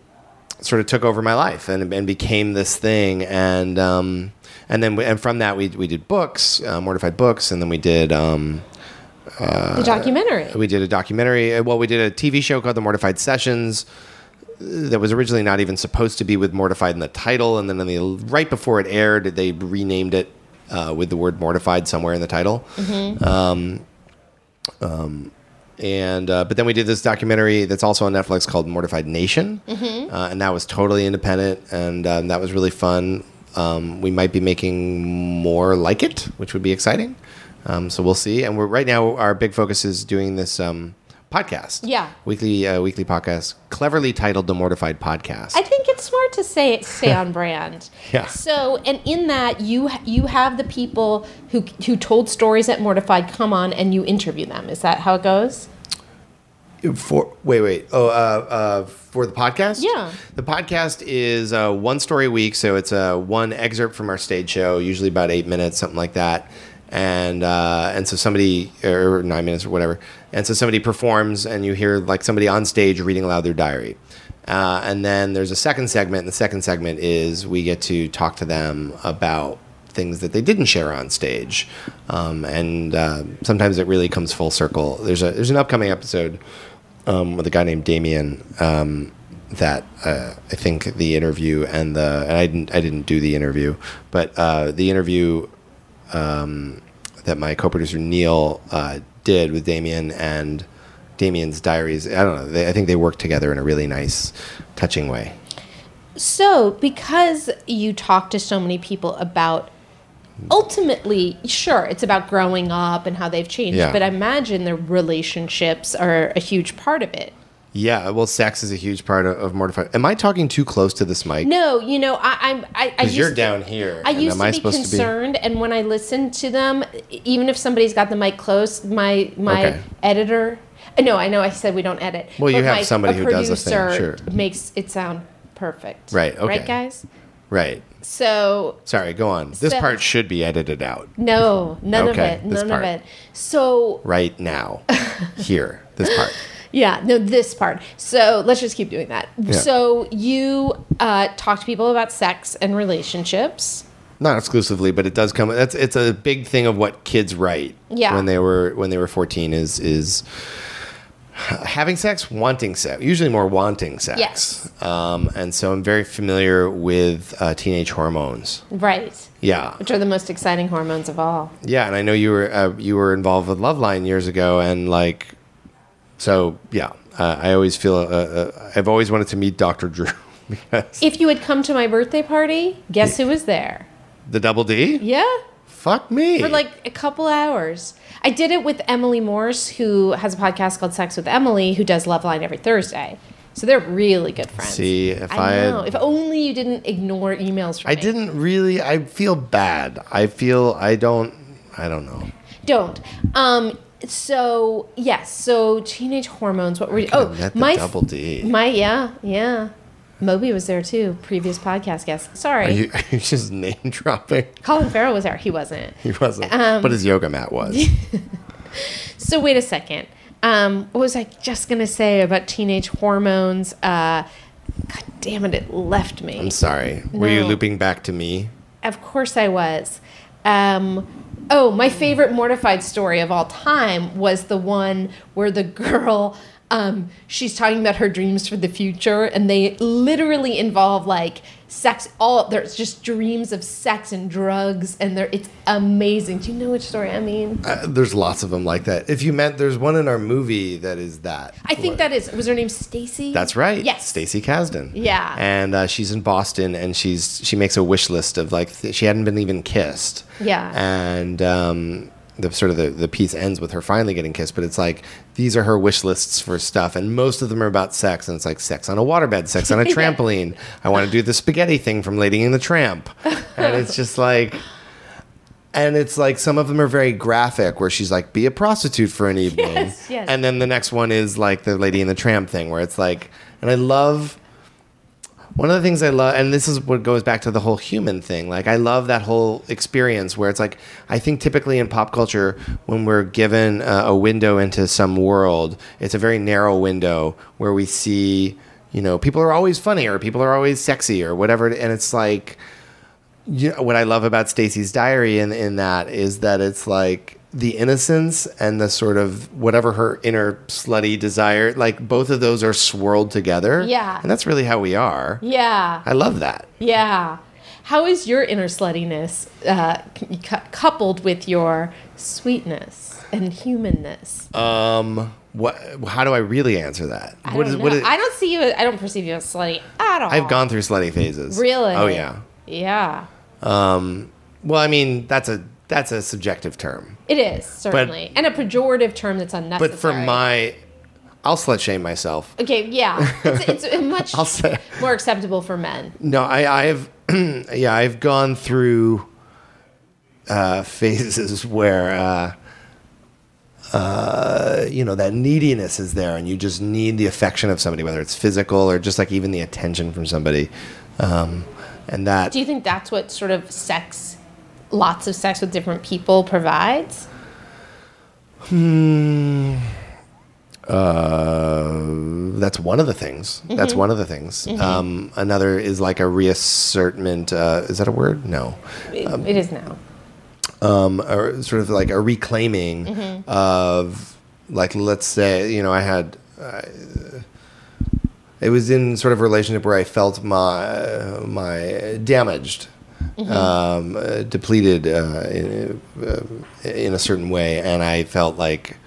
sort of took over my life and, and became this thing, and um, and then we, and from that we we did books, uh, Mortified books, and then we did. Um, the documentary. we did a documentary. uh, Well, we did a TV show called The Mortified Sessions uh, that was originally not even supposed to be with Mortified in the title, and then the, right before it aired, they renamed it uh, with the word Mortified somewhere in the title. Um, um, and uh, but then we did this documentary that's also on Netflix called Mortified Nation, uh, and that was totally independent, and um, that was really fun. Um, we might be making more like it, which would be exciting. Um, so we'll see. And we're right now our big focus is doing this um, podcast, Yeah. weekly uh, weekly podcast, cleverly titled the Mortified Podcast. I think it's smart to say it, stay on brand. Yeah. So, and in that, you you have the people who who told stories at Mortified come on and you interview them. Is that how it goes? For wait, wait. Oh, uh, uh, for the podcast. Yeah. the podcast is uh, one story a week, so it's uh, one excerpt from our stage show, usually about eight minutes, something like that. And uh, and so somebody or nine minutes or whatever, and so somebody performs, and you hear like somebody on stage reading aloud their diary. Uh, and then there's a second segment, and the second segment is we get to talk to them about things that they didn't share on stage, um, and uh, sometimes it really comes full circle. There's a there's an upcoming episode um, with a guy named Damien um, that uh, I think the interview and the and I didn't I didn't do the interview, but uh, the interview um, that my co-producer Neil uh, did with Damien and Damien's diaries. I don't know. They, I think they work together in a really nice, touching way. So, because you talk to so many people about ultimately, sure, it's about growing up and how they've changed, Yeah. but I imagine their relationships are a huge part of it. Yeah, well, sex is a huge part of, of Mortified. Am I talking too close to this mic? No, you know, I, I'm. I, I because you're used- down here. I used to I be concerned, and when I listen to them, even if somebody's got the mic close, my my Okay. editor. uh, No, I know I said we don't edit. Well, you have my- somebody who does the thing, sure. Makes it sound perfect. Right, okay. Right, guys. right? So Sorry, go on. This So- part should be edited out no, none of it, none part. of it. So right now. here, this part. Yeah, no, this part. So let's just keep doing that. So you uh, talk to people about sex and relationships. Not exclusively, but it does come. That's it's a big thing of what kids write. Yeah. When they were when they were fourteen is is having sex, wanting sex, usually more wanting sex. Yes. Um, and so I'm very familiar with uh, teenage hormones. Right. Yeah. Which are the most exciting hormones of all. Yeah, and I know you were uh, you were involved with Loveline years ago, and like, so yeah, uh, I always feel uh, uh, I've always wanted to meet Dr. Drew because If you had come to my birthday party, guess who was there? the Double D. Yeah. Fuck me. For like a couple hours. I did it with Emily Morse, who has a podcast called Sex with Emily, who does Loveline every Thursday. So they're really good friends. See, if I I know. If only you didn't ignore emails from I me. didn't really. I feel bad. I feel I don't. I don't know. Don't. Um. So yes. So teenage hormones. What were you? Oh, my Double D. My yeah yeah. Moby was there too. Previous podcast guest. Sorry. Are you, are you just name dropping? Colin Farrell was there. He wasn't. He wasn't, Um, but his yoga mat was. So wait a second. Um, what was I just gonna say about teenage hormones? Uh, God damn it! It left me. I'm sorry. Were you looping back to me? Of course I was. Um, oh, my favorite mortified story of all time was the one where the girl um, she's talking about her dreams for the future, and they literally involve like sex. All there's just dreams of sex and drugs, and they're it's amazing. Do you know which story I mean? Uh, there's lots of them like that. If you meant, there's one in our movie that is that. I think that is was her name Stacy. That's right. Yes. Stacy Kasdan. Yeah. And uh, she's in Boston, and she's she makes a wish list of like th- she hadn't been even kissed. Yeah. And um, the sort of the, the piece ends with her finally getting kissed, but it's like these are her wish lists for stuff, and most of them are about sex, and it's like sex on a waterbed, sex on a trampoline. I want to do the spaghetti thing from Lady and the Tramp, and it's just like. And it's like some of them are very graphic, where she's like, "Be a prostitute for an evening," Yes, yes. and then the next one is like the Lady and the Tramp thing, where it's like, and I love one of the things I love, and this is what goes back to the whole human thing. Like, I love that whole experience where it's like, I think typically in pop culture, when we're given a window into some world, it's a very narrow window where we see, you know, people are always funny or people are always sexy or whatever. And it's like, you know, what I love about Stacey's diary in, in that is that it's like the innocence and the sort of whatever her inner slutty desire, like both of those are swirled together. Yeah. And that's really how we are. Yeah. I love that. Yeah. How is your inner sluttiness uh, cu- coupled with your sweetness and humanness? Um, what? How do I really answer that? I What don't is- know. what is- I don't see you. I don't perceive you as slutty at all. I've gone through slutty phases. Really? Oh yeah. Yeah. Um, well, I mean, that's a that's a subjective term. It is certainly, and a pejorative term that's unnecessary. But for my, I'll slut shame myself. okay, yeah, it's, it's much I'll say- more acceptable for men. No, I, I've yeah, I've gone through uh, phases where uh, uh, you know that neediness is there, and you just need the affection of somebody, whether it's physical or just like even the attention from somebody, um, and that Do you think that's what sort of sex, lots of sex with different people provides? Hmm. Uh, that's one of the things. That's Mm-hmm. one of the things. Um, another is like a reassertment. Uh, is that a word? No. It, it is now. um, or sort of like a reclaiming Mm-hmm. of, like, let's say, you know, I had, uh, it was in sort of a relationship where I felt my my damaged, Mm-hmm. um, uh, depleted uh, in, uh, in a certain way, and I felt like.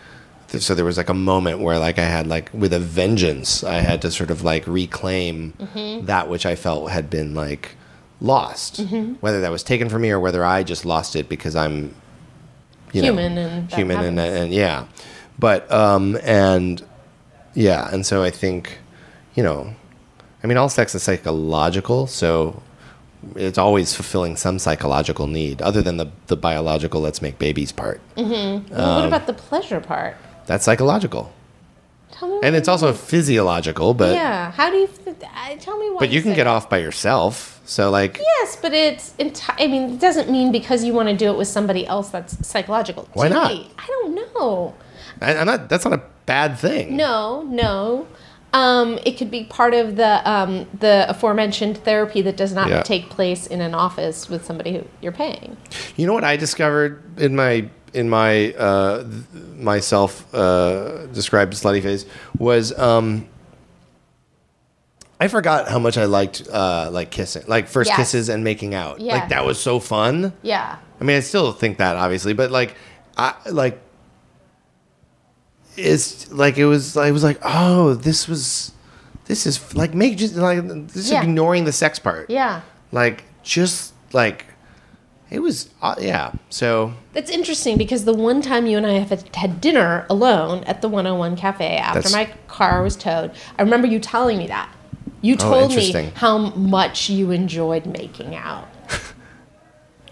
So there was like a moment where, like, I had like with a vengeance, I had to sort of like reclaim Mm-hmm. that which I felt had been like lost, Mm-hmm. whether that was taken from me or whether I just lost it because I'm you Human know, and human and, and yeah, but um and yeah, and so I think you know, I mean, all sex is psychological, so it's always fulfilling some psychological need other than the the biological let's make babies part. Well, Um, what about the pleasure part? That's psychological, Tell me. and it's also physiological, but yeah. How do you? Tell me why. but you can get that. off by yourself. So like, Yes, but it's. Enti- I mean, it doesn't mean because you want to do it with somebody else that's psychological. Why To not? I don't know. I, I'm not. That's not a bad thing. No, no. Um, it could be part of the um, the aforementioned therapy that does not Yeah. take place in an office with somebody who you're paying. You know what I discovered in my in my uh, th- myself uh, described slutty phase was um, I forgot how much I liked uh, like kissing, like first Yes. kisses and making out. Yeah. Like that was so fun. Yeah. I mean, I still think that obviously, but like I like it's like it was. I was like, oh, this was this is like make just like this Yeah. ignoring the sex part. Yeah. Like just like it was. Uh, yeah. So That's interesting because the one time you and I have had dinner alone at the 101 Cafe after my car was towed, I remember you telling me that. You Oh, told me how much you enjoyed making out.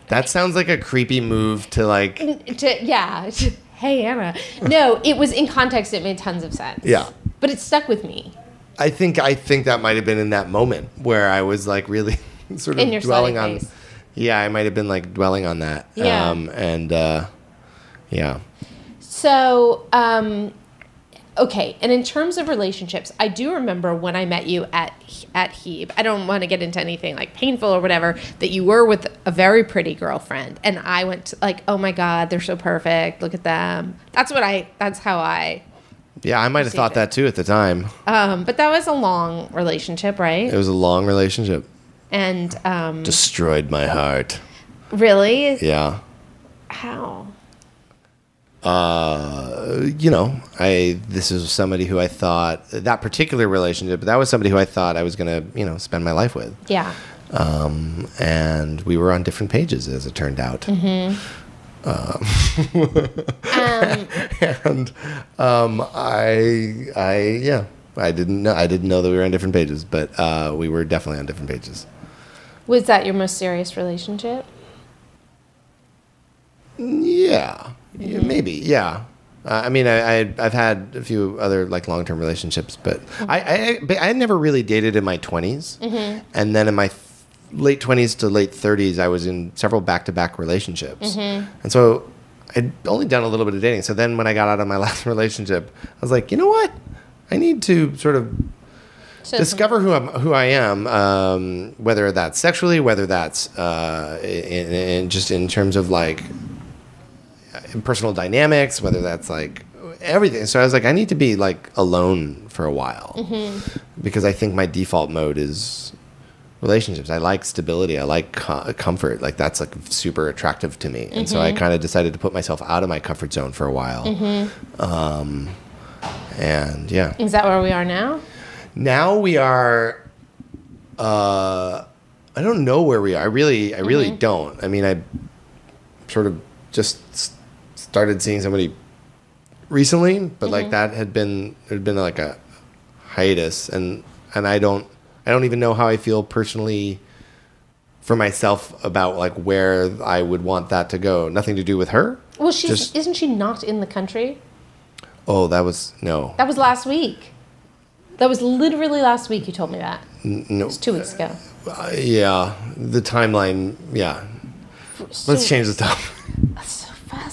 That sounds like a creepy move to like. To, yeah. hey, Anna. No, it was in context, it made tons of sense. Yeah. But it stuck with me. I think I think that might have been in that moment where I was like really sort of In your dwelling on. phase. Yeah, I might have been like dwelling on that. Yeah. Um, and uh, yeah. So, um, okay, and in terms of relationships, I do remember when I met you at at Heeb. I don't want to get into anything like painful or whatever. That you were with a very pretty girlfriend, and I went to, like, oh my god, they're so perfect. Look at them. That's what I. That's how I Yeah, I might have thought that too at the time. Um, but that was a long relationship, right? It was a long relationship. And um, Destroyed my heart. really, Yeah. how? Uh, you know, I this is somebody who I thought that particular relationship. but That was somebody who I thought I was gonna, you know, spend my life with. Yeah. Um, and we were on different pages, as it turned out. Um, and um, I, I, yeah, I didn't know. I didn't know that we were on different pages, but uh, we were definitely on different pages. Was that your most serious relationship? Yeah, yeah maybe. Yeah. Uh, I mean, I, I I've had a few other like long term relationships, but I I but I never really dated in my 20s and then in my th- late twenties to late thirties, I was in several back to back relationships, and so I'd only done a little bit of dating. So then when I got out of my last relationship, I was like, you know what, I need to sort of So discover who I'm, who I am, um, whether that's sexually, whether that's uh, in, in just in terms of like personal dynamics, whether that's like everything. So I was like, I need to be like alone for a while because I think my default mode is relationships. I like stability. I like co- comfort. Like that's like super attractive to me. And so I kind of decided to put myself out of my comfort zone for a while. Um, and yeah. Is that where we are now? Now we are. Uh, I don't know where we are. I really, I really don't. I mean, I sort of just started seeing somebody recently, but like that had been there had been like a hiatus, and and I don't, I don't even know how I feel personally for myself about like where I would want that to go. Nothing to do with her. Well, she's Just- isn't she not in the country? Oh, that was no, That was last week. That was literally last week. You told me that. no. It was two weeks ago. Uh, yeah, the timeline. Yeah, let's change the topic.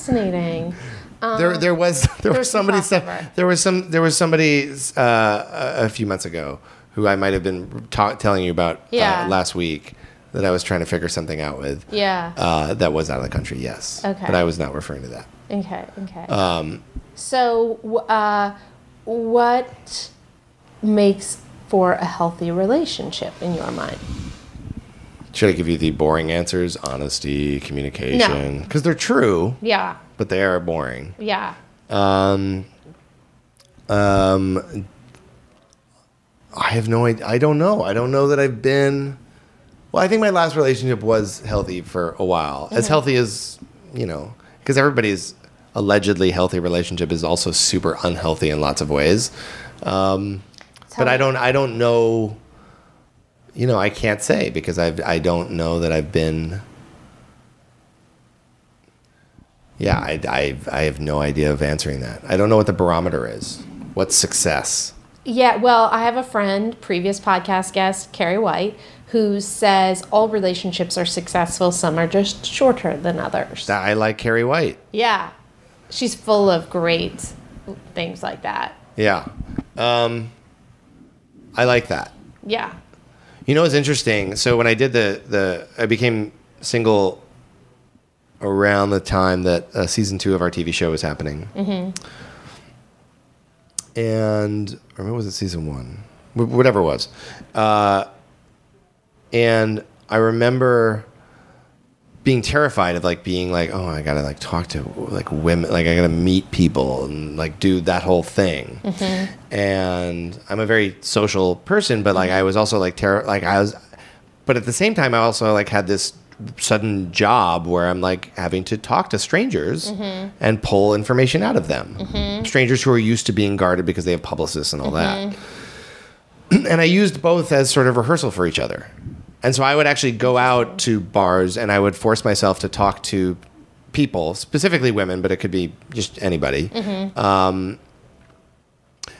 Fascinating. there, there was there was somebody some, there was some there was somebody uh, a few months ago who I might have been ta- telling you about Yeah. uh, last week that I was trying to figure something out with. Yeah. Uh, that was out of the country, yes. Okay. But I was not referring to that. Okay. Okay. Um, So, uh, what makes for a healthy relationship in your mind? Should I give you the boring answers? Honesty, communication, because they're true, Yeah. but they are boring. Yeah. Um, um, I have no idea. I don't know. I don't know that I've been. Well, I think my last relationship was healthy for a while. As healthy as, you know, because everybody's allegedly healthy relationship is also super unhealthy in lots of ways. Um, but I don't. I don't know. You know, I can't say because I've. I don't know that I've been. Yeah, I, I, I have no idea of answering that. I don't know what the barometer is. What's success? Yeah, well, I have a friend, previous podcast guest, Carrie White, who says all relationships are successful. Some are just shorter than others. I like Carrie White. yeah. She's full of great things like that. Yeah, um, I like that. Yeah. You know what's interesting? So when I did the the, I became single around the time that uh, season two of our TV show was happening. Mm-hmm. And or maybe was it season one? Wh- Whatever it was. Uh, and I remember being terrified of like being like, oh, I gotta like talk to like women, like I gotta meet people and like do that whole thing. Mm-hmm. And I'm a very social person, but like I was also like terror, like I was, but at the same time, I also like had this sudden job where I'm like having to talk to strangers mm-hmm. and pull information out of them. Mm-hmm. Strangers who are used to being guarded because they have publicists and all that. and I used both as sort of rehearsal for each other. And so I would actually go out to bars and I would force myself to talk to people, specifically women, but it could be just anybody, um,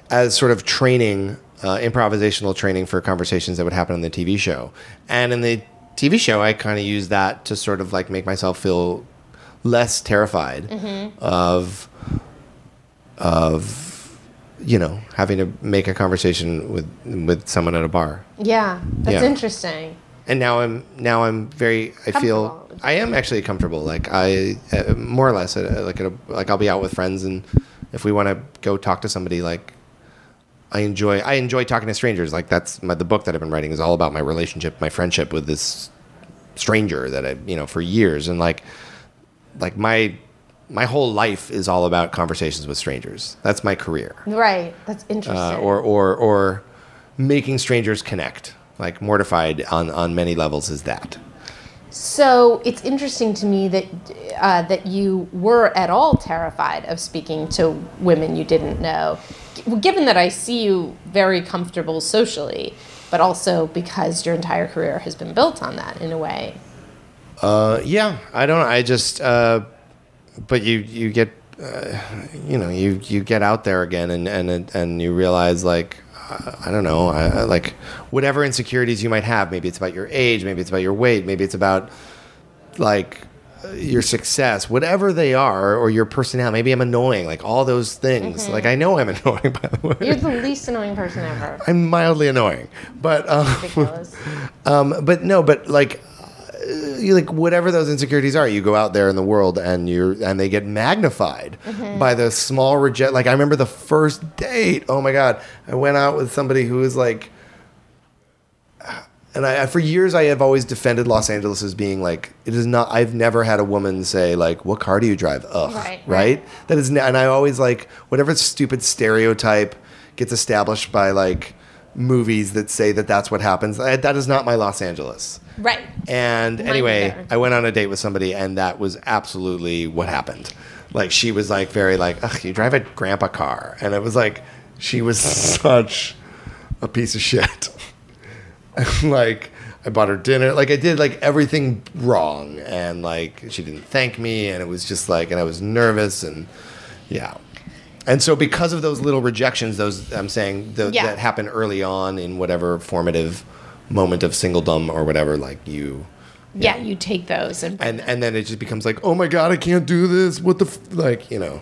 as sort of training, uh, improvisational training for conversations that would happen on the TV show. And in the TV show, I kind of used that to sort of like make myself feel less terrified of of you know having to make a conversation with with someone at a bar Yeah. That's Yeah. interesting. And now i'm now i'm very i feel i am actually comfortable like i uh, more or less uh, like a, like i'll be out with friends and if we want to go talk to somebody, like I enjoy I enjoy talking to strangers. Like that's my, the book that I've been writing is all about my relationship, my friendship with this stranger that I you know for years, and like like my my whole life is all about conversations with strangers. That's my career, Right. That's interesting. uh, or or or making strangers connect. Like mortified on on many levels is that. So it's interesting to me that uh, that you were at all terrified of speaking to women you didn't know, G- given that I see you very comfortable socially, but also because your entire career has been built on that in a way. Uh, yeah, I don't. I just. Uh, but you you get, uh, you know, you you get out there again, and and and you realize like. I don't know, I, I- like whatever insecurities you might have. Maybe it's about your age, maybe it's about your weight, maybe it's about like uh, your success, whatever they are, or your personality. Maybe I'm annoying, like all those things. Like I know I'm annoying, by the way. You're the least annoying person ever. I'm mildly annoying, but um, um, but no, but like, you like whatever those insecurities are, you go out there in the world and you're and they get magnified mm-hmm. by the small reject. Like I remember the first date. Oh my god, I went out with somebody who was like, and I for years I have always defended Los Angeles as being like it is not. I've never had a woman say like, "What car do you drive?" Ugh, Right, right? That is, and I always like whatever stupid stereotype gets established by like movies that say that that's what happens. I, that is not my Los Angeles. Right. And anyway. I went on a date with somebody, and that was absolutely what happened. Like she was like very like, Ugh, you drive a grandpa car, and it was like she was such a piece of shit. like I bought her dinner, like I did like everything wrong, and like she didn't thank me, and it was just like, and I was nervous, and yeah. And so, because of those little rejections, those I'm saying the, Yeah. that happen early on in whatever formative moment of singledom or whatever, like you, Yeah, you take those and, and and then it just becomes like, oh my god, I can't do this. What the f-? like, you know,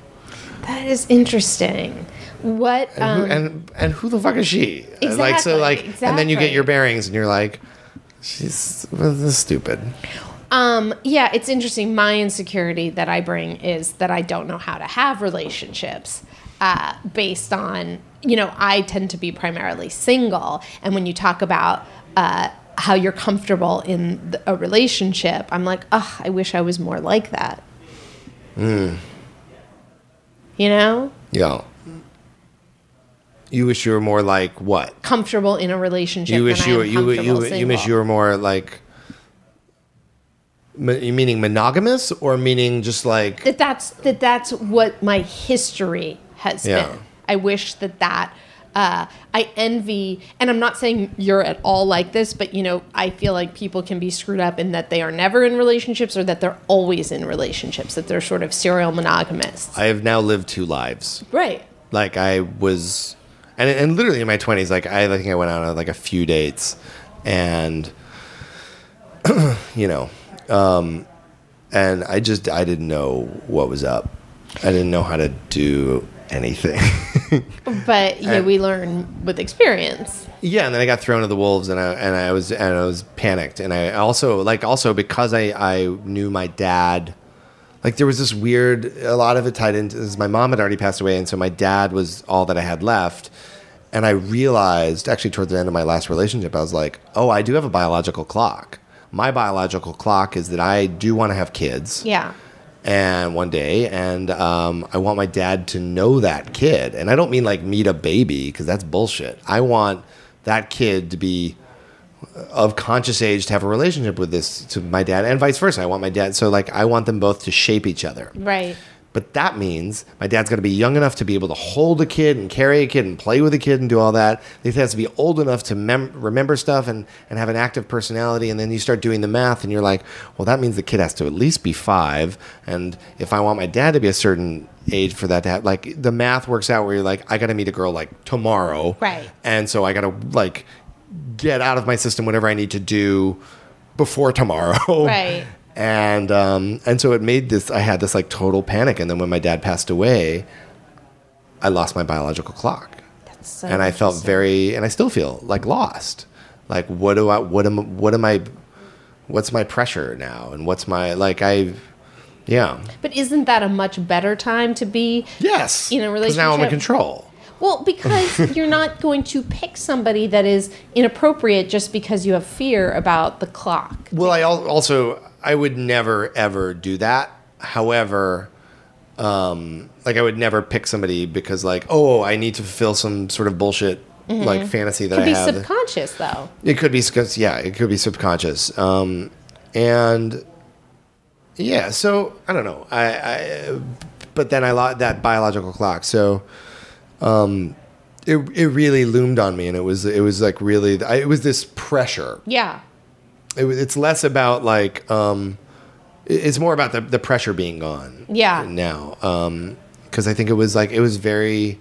that is interesting. What and, um, who, and and who the fuck is she? Uh, Like so, Exactly, like, and then you get your bearings, and you're like, she's this is stupid. Um, yeah, it's interesting. My insecurity that I bring is that I don't know how to have relationships uh, based on, you know, I tend to be primarily single. And when you talk about uh, how you're comfortable in a relationship, I'm like, ugh, I wish I was more like that. Hmm. You know? Yeah. You wish you were more like what? Comfortable in a relationship. You wish you were you you, you wish you were more like. You meaning monogamous or meaning just like that that's that that's what my history has Yeah. been. I wish that that uh, I envy, and I'm not saying you're at all like this, but you know, I feel like people can be screwed up in that they are never in relationships or that they're always in relationships, that they're sort of serial monogamists. I have now lived two lives. Right. Like I was, and and literally in my twenties, like I think I went out on like a few dates, and you know, um, and I just I didn't know what was up. I didn't know how to do anything. But yeah, And- we learn with experience. Yeah, and then I got thrown to the wolves, and I and I was and I was panicked, and I also like also because I I knew my dad, like there was this weird a lot of it tied into this. My mom had already passed away, and so my dad was all that I had left, and I realized actually towards the end of my last relationship, I was like, oh, I do have a biological clock. My biological clock is that I do want to have kids Yeah. And one day and um, i want my dad to know that kid. And i don't mean like meet a baby because that's bullshit. I want that kid to be of conscious age to have a relationship with this to my dad and vice versa. I want my dad so like i want them both to shape each other. Right. But that means my dad's got to be young enough to be able to hold a kid and carry a kid and play with a kid and do all that. He has to be old enough to mem- remember stuff and, and have an active personality. And then you start doing the math and you're like, well, that means the kid has to at least be five. And if I want my dad to be a certain age for that to have, like, the math works out where you're like, I got to meet a girl like tomorrow. Right. And so I got to like get out of my system whatever I need to do before tomorrow. Right. And um, and so it made this. I had this like total panic, and then when my dad passed away, I lost my biological clock, So and I felt very, and I still feel like lost. Like what do I? What am? What am I? What's my pressure now? And what's my like? I Yeah. But isn't that a much better time to be Yes. in a 'Cause now I'm in control. Well, because you're not going to pick somebody that is inappropriate just because you have fear about the clock. Well, I al- also I would never ever do that. However, um, like I would never pick somebody because like, oh, I need to fulfill some sort of bullshit like fantasy that Could I be have. subconscious though. It could be, yeah, it could be subconscious. Um, and yeah, so I don't know. I, I but then I lost that biological clock. So, um, it it really loomed on me, and it was it was like really I, it was this pressure. Yeah. It, it's less about like um, it's more about the the pressure being gone. Yeah. Now, um, because I think it was like it was very.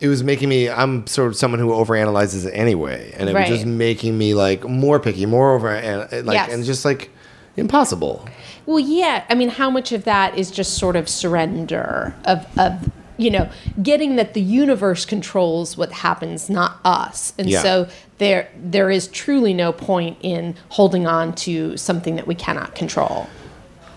It was making me. I'm sort of someone who overanalyzes it anyway, and it Right. was just making me like more picky, more over, and like, Yes. and just like impossible. Well, yeah. I mean, how much of that is just sort of surrender of of you know getting that the universe controls what happens, not us, and Yeah. so there there is truly no point in holding on to something that we cannot control.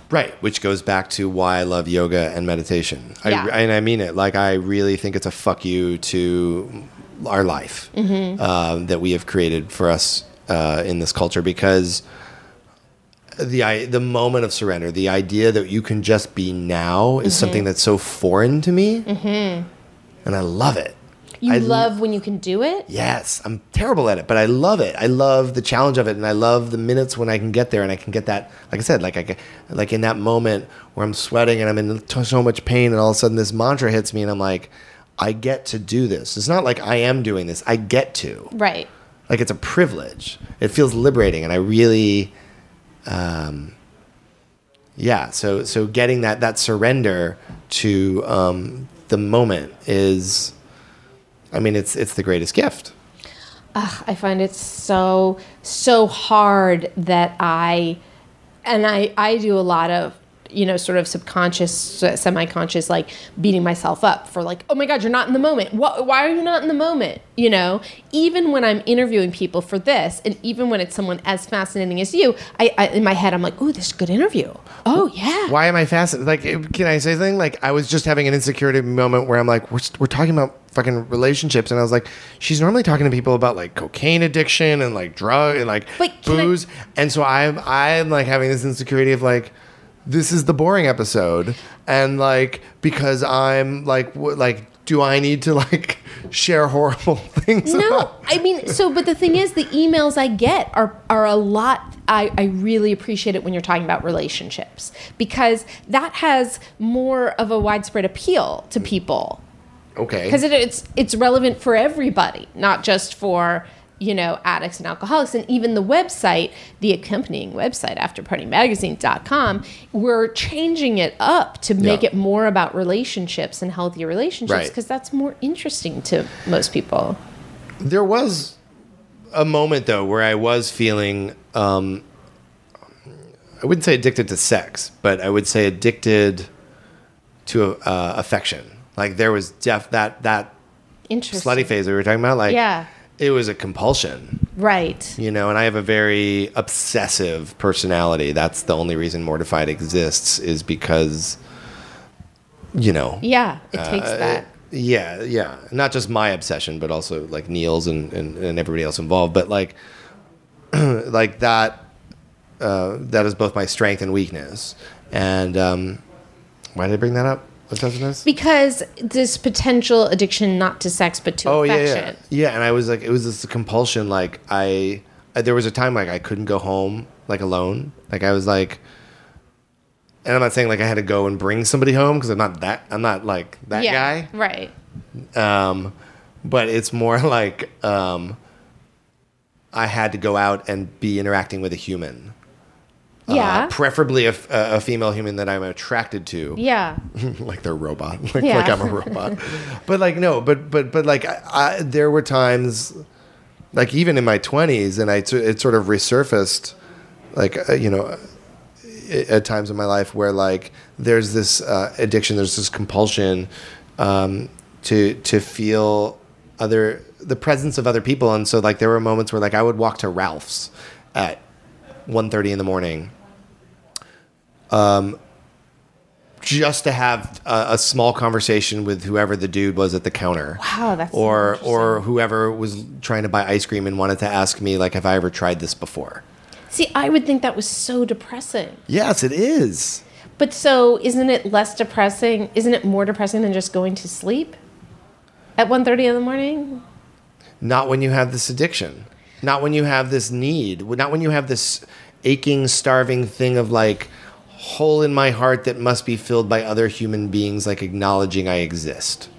Right, which goes back to why I love yoga and meditation. Yeah. I, and I mean it. Like I really think it's a fuck you to our life Mm-hmm. um, that we have created for us uh, in this culture because the the moment of surrender, the idea that you can just be now, is Mm-hmm. something that's so foreign to me, and I love it. You I- love when you can do it. Yes, I'm terrible at it, but I love it. I love the challenge of it, and I love the minutes when I can get there, and I can get that. Like I said, like I, like in that moment where I'm sweating and I'm in t- so much pain, and all of a sudden this mantra hits me, and I'm like, I get to do this. It's not like I am doing this. I get to. Right. Like it's a privilege. It feels liberating, and I really, um, yeah. So so getting that that surrender to um, the moment is, I mean, it's it's the greatest gift. I find it so so hard that I and I I do a lot of you know sort of subconscious semi-conscious like beating myself up for like oh my god you're not in the moment what, why are you not in the moment you know even when i'm interviewing people for this and even when it's someone as fascinating as you i, I in my head i'm like oh this is a good interview oh yeah Why am I fascinated? Like, eh, can I say something? Like, I was just having an insecurity moment where I'm like, we're, we're talking about fucking relationships, and I was like, she's normally talking to people about like cocaine addiction and like drug and like can I- booze, and so I'm I'm like having this insecurity of like. This is the boring episode, and like because I'm like w- like, do I need to like share horrible things? No, about- I mean, so, but the thing is, the emails I get are are a lot. I, I really appreciate it when you're talking about relationships because that has more of a widespread appeal to people okay, because it, it's it's relevant for everybody, not just for you know addicts and alcoholics. And even the website, the accompanying website, AfterPartyMagazine.com, we're changing it up to make Yeah. it more about relationships and healthy relationships Right. because that's more interesting to most people. There was a moment though where I was feeling um I wouldn't say addicted to sex, but I would say addicted to uh, affection. Like there was def that that slutty phase we were talking about like Yeah. It was a compulsion, Right. you know, and I have a very obsessive personality. That's the only reason Mortified exists is because you know, Yeah, it takes uh, that. Yeah, yeah. Not just my obsession, but also like Neil's and, and, and everybody else involved. But like, like that, uh, that is both my strength and weakness. And um, why did I bring that up? Obsessiveness? Because this potential addiction not to sex but to Oh yeah, affection. yeah, yeah. And I was like, it was this compulsion. Like I, I, there was a time like I couldn't go home like alone. Like I was like, and I'm not saying like I had to go and bring somebody home because I'm not that. I'm not like that Yeah, guy. Right. um, but it's more like um, I had to go out and be interacting with a human, Yeah. uh, preferably a female human that I'm attracted to, yeah. like they're robot, like, Yeah. like I'm a robot. but like no, but but but like I, I, there were times, like even in my 20s, and I t- it sort of resurfaced, like uh, you know. At times in my life, where like there's this uh, addiction, there's this compulsion um, to to feel other the presence of other people, and so like there were moments where like I would walk to Ralph's at 1.30 in the morning, um, just to have a, a small conversation with whoever the dude was at the counter. Wow, that's or interesting. or whoever was trying to buy ice cream and wanted to ask me like, have I ever tried this before? See, I would think that was so depressing. Yes, it is. But so isn't it less depressing? Isn't it more depressing than just going to sleep at 1.30 in the morning? Not when you have this addiction. Not when you have this need. Not when you have this aching, starving thing of like hole in my heart that must be filled by other human beings, like acknowledging I exist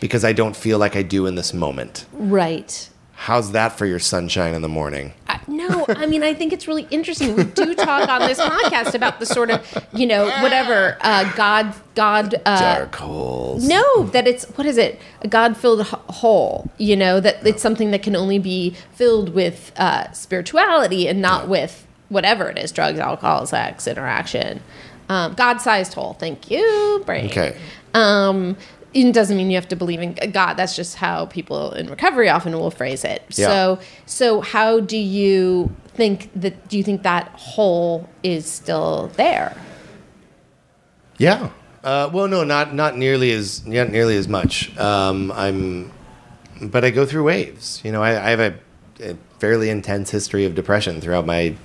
because I don't feel like I do in this moment. Right. How's that for your sunshine in the morning? No, I mean, I think it's really interesting. We do talk on this podcast about the sort of, you know, whatever, uh, God, God, uh, Dark holes. No, that it's what is it? A God-filled hole. You know that it's something that can only be filled with uh, spirituality and not with whatever it is: drugs, alcohol, sex, interaction. Um, God-sized hole. Thank you, brain. Okay. Um, it doesn't mean you have to believe in God. That's just how people in recovery often will phrase it. Yeah. So, so how do you think that? Do you think that hole is still there? Yeah. Uh, well, no, not not nearly as not nearly as much. Um, I'm, but I go through waves. You know, I, I have a, a fairly intense history of depression throughout my,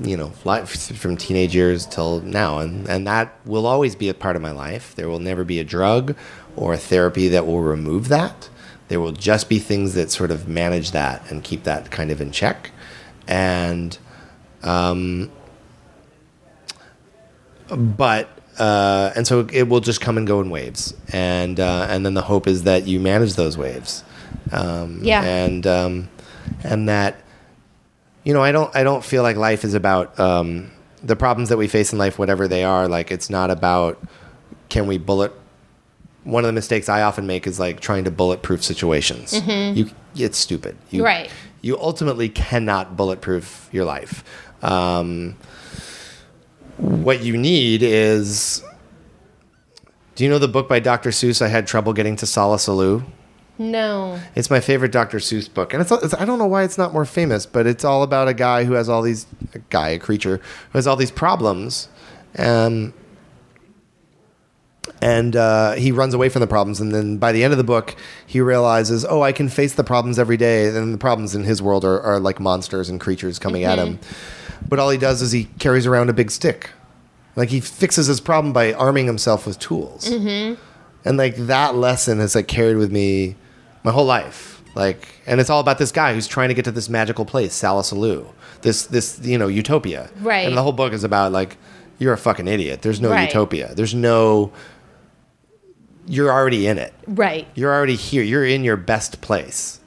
you know, life from teenage years till now, and and that will always be a part of my life. There will never be a drug or a therapy that will remove that. There will just be things that sort of manage that and keep that kind of in check, and. Um, but uh, and so it will just come and go in waves, and uh, and then the hope is that you manage those waves, um, Yeah. and um, and that you know I don't I don't feel like life is about um, the problems that we face in life, whatever they are. Like it's not about can we bullet. One of the mistakes I often make is like trying to bulletproof situations. You, it's stupid. You, Right. You ultimately cannot bulletproof your life. Um, what you need is do you know the book by dr seuss i had trouble getting to Solla Sollew No. it's my favorite dr seuss book and it's, it's i don't know why it's not more famous but it's all about a guy who has all these a guy a creature who has all these problems um, and uh, he runs away from the problems and then by the end of the book he realizes oh i can face the problems every day and the problems in his world are, are like monsters and creatures coming at him. But all he does is he carries around a big stick. Like he fixes his problem by arming himself with tools. And like that lesson has like carried with me my whole life. Like and it's all about this guy who's trying to get to this magical place Solla Sollew this this you know utopia. Right. and the whole book is about like you're a fucking idiot. There's no Right. utopia. There's no you're already in it. Right. you're already here. You're in your best place.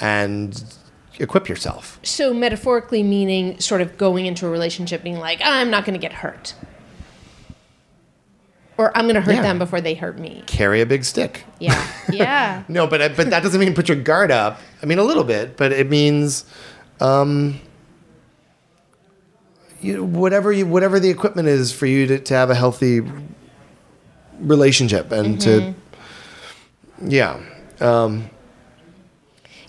And equip yourself. So metaphorically meaning sort of going into a relationship being like, I'm not going to get hurt. Or I'm going to hurt Yeah. them before they hurt me. carry a big stick Yeah. Yeah. No, but but that doesn't mean put your guard up. I mean a little bit, but it means, um, you whatever you whatever the equipment is for you to, to have a healthy relationship and to, yeah, um,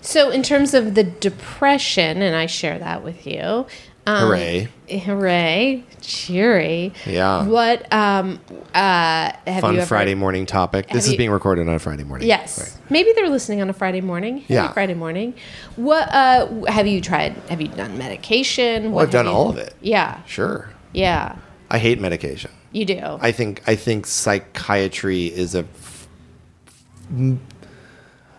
so in terms of the depression, and I share that with you. Um, hooray, Hooray. Cheery. Yeah. What, um, uh, have fun you ever, Friday morning topic. This have is being recorded on a Friday morning. Yes. Right. Maybe they're listening on a Friday morning. Hey, Yeah. Friday morning. What uh have you tried? Have you done medication? What I've done you- all of it. Yeah. Sure, Yeah. I hate medication. You do. I think I think psychiatry is a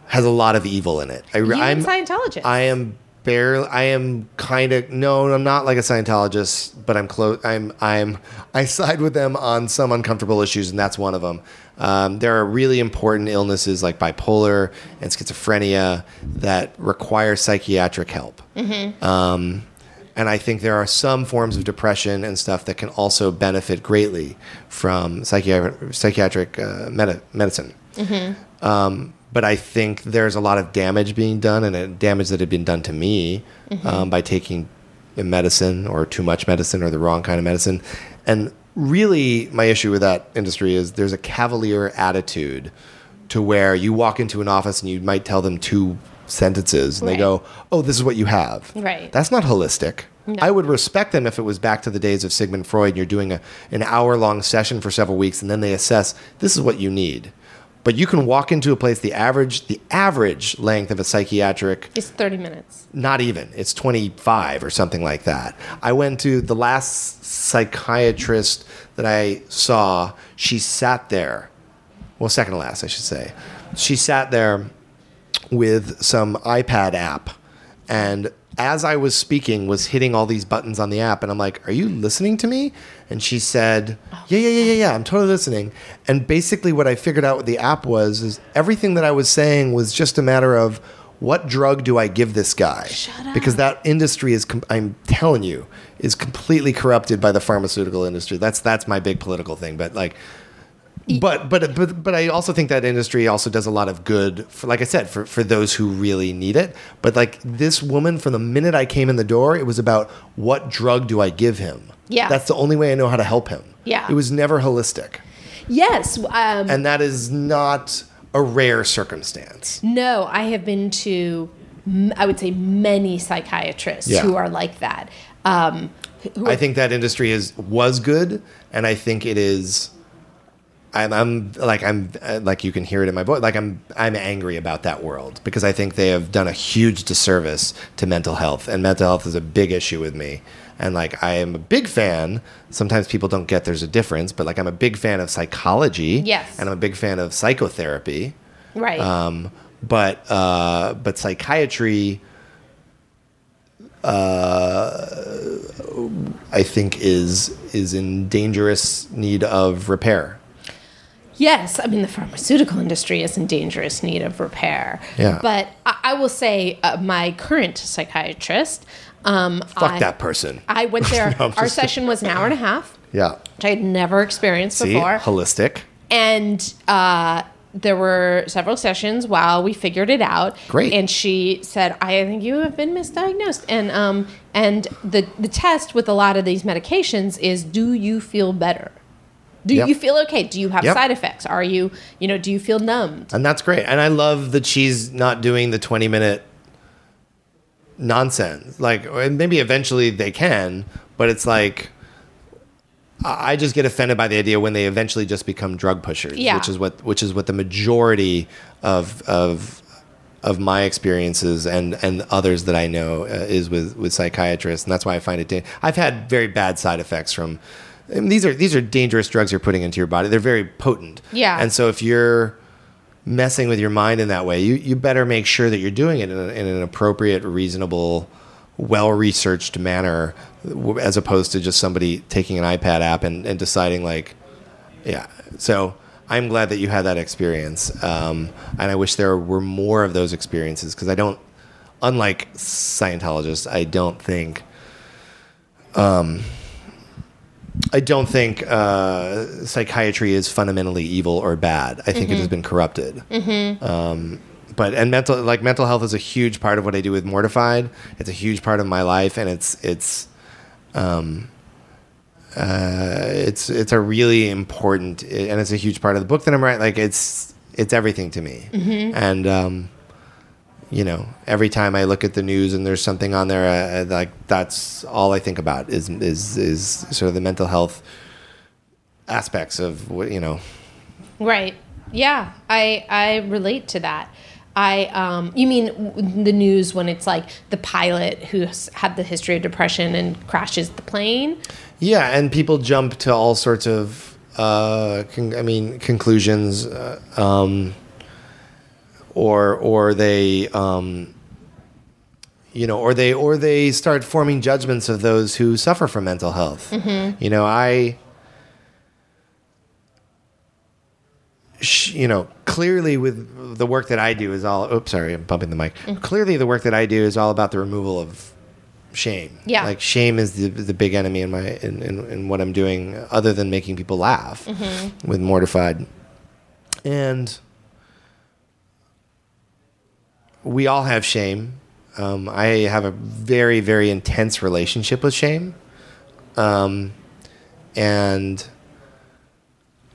has a lot of evil in it. I, you I'm Scientologist. I am barely. I am kind of no. I'm not like a Scientologist, but I'm close. I'm. I'm. I side with them on some uncomfortable issues, and that's one of them. Um, there are really important illnesses like bipolar and schizophrenia that require psychiatric help. Um, and I think there are some forms of depression and stuff that can also benefit greatly from psychiatric psychiatric uh, medi- medicine. Um, but I think there's a lot of damage being done, and damage that had been done to me um, by taking medicine or too much medicine or the wrong kind of medicine. And really, my issue with that industry is there's a cavalier attitude to where you walk into an office and you might tell them two sentences, and they go, "Oh, this is what you have." Right. That's not holistic. I would respect them if it was back to the days of Sigmund Freud. And you're doing a, an hour long session for several weeks, and then they assess this is what you need. But you can walk into a place. The average the average length of a psychiatric It's 30 minutes. not even. It's 25 or something like that. I went to the last psychiatrist that I saw. She sat there. Well, second to last, I should say. She sat there with some iPad app and as I was speaking was hitting all these buttons on the app and I'm like, "Are you listening to me?" And she said, oh. "Yeah, yeah, yeah, yeah, yeah, I'm totally listening." And basically what I figured out with the app was is everything that I was saying was just a matter of what drug do I give this guy? Because that industry is com- I'm telling you is completely corrupted by the pharmaceutical industry. That's that's my big political thing, but like but but but but I also think that industry also does a lot of good for like I said for for those who really need it. But like this woman from the minute I came in the door, it was about what drug do I give him? Yeah. That's the only way I know how to help him. Yeah. It was never holistic. Yes. Um, And that is not a rare circumstance. no, I have been to, I would say, many psychiatrists Yeah. who are like that. Um, I think that industry is was good, and I think it is. I'm, I'm like I'm uh, like you can hear it in my voice. Like I'm I'm angry about that world because I think they have done a huge disservice to mental health, and mental health is a big issue with me. And like I am a big fan. Sometimes people don't get there's a difference, but like I'm a big fan of psychology. Yes. and I'm a big fan of psychotherapy. right. Um, but uh, but psychiatry, uh, I think is is in dangerous need of repair. Yes, I mean the pharmaceutical industry is in dangerous need of repair. Yeah. But I, I will say, uh, my current psychiatrist. Um, Fuck I, that person. I went there. No, our session was an hour and a half, Yeah. which I had never experienced See, before. holistic. and uh, there were several sessions while we figured it out. Great. And she said, "I think you have been misdiagnosed." And um, and the the test with a lot of these medications is, do you feel better? Do Yep. you feel okay? Do you have Yep. side effects? Are you, you know, do you feel numbed? And that's great. And I love that she's not doing the 20 minute nonsense. Like, maybe eventually they can, but it's like, I just get offended by the idea when they eventually just become drug pushers, Yeah. which is what which is what the majority of of of my experiences and and others that I know uh, is with with psychiatrists, and that's why I find it. Da- I've had very bad side effects from. I mean, these are these are dangerous drugs you're putting into your body. They're very potent. Yeah. And so if you're messing with your mind in that way, you you better make sure that you're doing it in, a, in an appropriate, reasonable, well researched manner, as opposed to just somebody taking an iPad app and, and deciding like, yeah. So I'm glad that you had that experience, um, and I wish there were more of those experiences because I don't, unlike Scientologists, I don't think. Um, I don't think uh, psychiatry is fundamentally evil or bad. I think it has been corrupted. Um, but and mental like mental health is a huge part of what I do with Mortified. It's a huge part of my life, and it's it's um, uh, it's it's a really important and it's a huge part of the book that I'm writing. Like it's it's everything to me, and um, you know, every time I look at the news and there's something on there, uh, like that's all I think about is is is sort of the mental health aspects of what you know. Right. Yeah, I I relate to that. I um, you mean the news when it's like the pilot who had the history of depression and crashes the plane? Yeah, and people jump to all sorts of, uh, con- I mean, conclusions, uh, um, or or they, um, you know, or they or they start forming judgments of those who suffer from mental health. Mm-hmm. You know, I. you know, clearly with the work that I do is all. Oops, sorry, I'm bumping the mic. Mm-hmm. Clearly, the work that I do is all about the removal of shame. Yeah. like shame is the the big enemy in my in, in, in what I'm doing, other than making people laugh mm-hmm. with mortified, and we all have shame. Um, I have a very very intense relationship with shame, um, and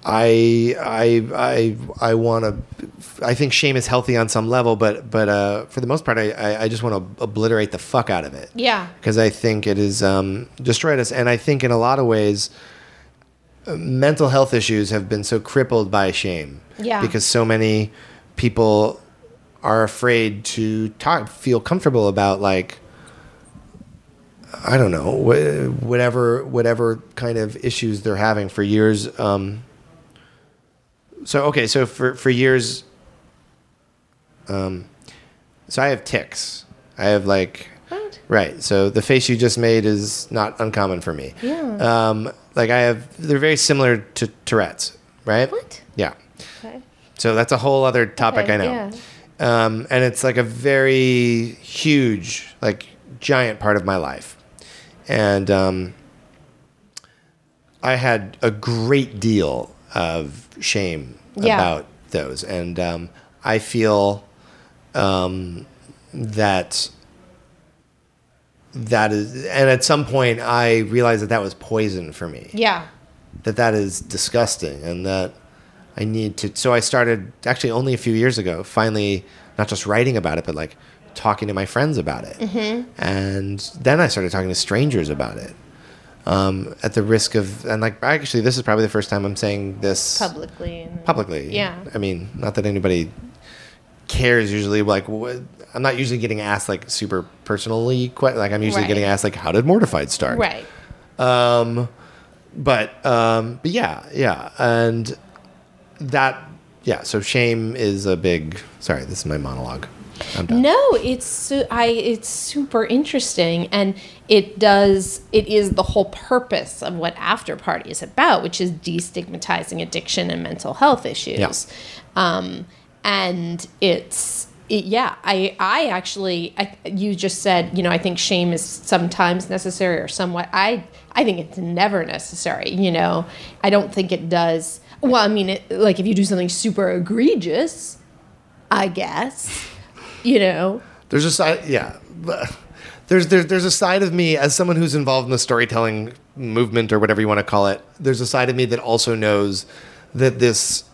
I I I I want to I think shame is healthy on some level, but but uh, for the most part, I, I, just want to obliterate the fuck out of it. Yeah. because I think it is um, destroyed us, and I think in a lot of ways, mental health issues have been so crippled by shame. Yeah. because so many people are afraid to talk, feel comfortable about like. I don't know wh- whatever whatever kind of issues they're having for years. Um, so okay, so for for years, um, so I have ticks. I have like What? right. So the face you just made is not uncommon for me. Yeah. Um, like I have, they're very similar to Tourette's, right? What? Yeah. Okay. So that's a whole other topic Okay, I know. yeah. Um, and it's like a very huge, like giant part of my life. And um, I had a great deal of shame Yeah. about those. And um, I feel um, that that is, and at some point I realized that that was poison for me Yeah. that that is disgusting and that I need to. So I started actually only a few years ago, finally, not just writing about it, but like talking to my friends about it. Mm-hmm. And then I started talking to strangers about it. Um, at the risk of, and like, actually, this is probably the first time I'm saying this Publicly. Publicly. Yeah. I mean, not that anybody cares usually. Like, what, I'm not usually getting asked like super personally. que- Like, I'm usually Right. getting asked like, how did Mortified start? Right. Um, but um, but yeah, yeah, and that yeah. So shame is a big. Sorry, this is my monologue. No, it's su- I it's super interesting and it does it is the whole purpose of what After Party is about, which is destigmatizing addiction and mental health issues. Yeah. Um and it's it, yeah, I I actually I, you just said, you know, I think shame is sometimes necessary or somewhat I I think it's never necessary, you know. I don't think it does. Well, I mean, it, like if you do something super egregious, I guess, you know. There's a side, yeah. There's, there's there's a side of me as someone who's involved in the storytelling movement or whatever you want to call it. There's a side of me that also knows that this.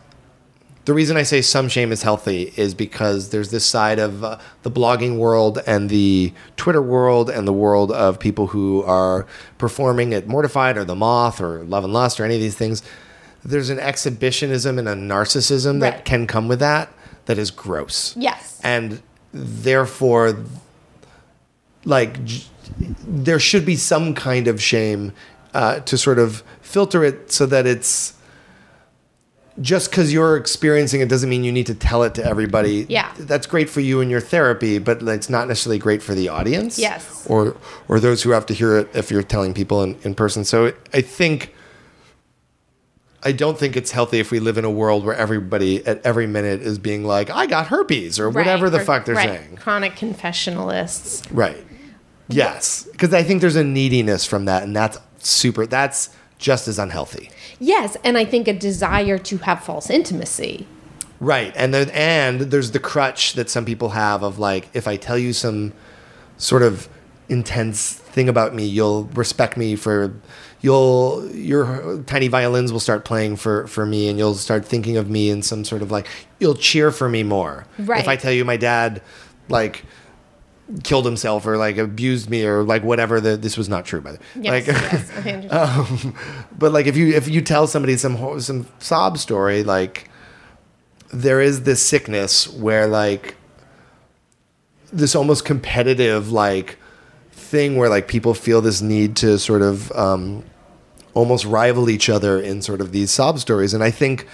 The reason I say some shame is healthy is because there's this side of uh, the blogging world and the Twitter world and the world of people who are performing at Mortified or The Moth or Love and Lust or any of these things. There's an exhibitionism and a narcissism that can come with that that is gross Yes. and therefore like j- there should be some kind of shame uh, to sort of filter it so that it's just because you're experiencing it doesn't mean you need to tell it to everybody. Yeah. that's great for you and your therapy, but it's not necessarily great for the audience. Yes. or or those who have to hear it if you're telling people in, in person. So I think. I don't think it's healthy if we live in a world where everybody at every minute is being like, "I got herpes" or whatever the or- fuck they're right. saying. Chronic confessionalists. Right. Yes, because I think there's a neediness from that, and that's super. That's just as unhealthy. Yes, and I think a desire to have false intimacy. Right, and then and there's the crutch that some people have of like, if I tell you some sort of intense thing about me, you'll respect me for. You'll your tiny violins will start playing for for me, and you'll start thinking of me in some sort of like you'll cheer for me more. Right. If I tell you my dad, like killed himself or like abused me or like whatever the, this was not true by the Yes, like yes, understand. um, but like if you if you tell somebody some some sob story like there is this sickness where like this almost competitive like thing where like people feel this need to sort of um, almost rival each other in sort of these sob stories and i think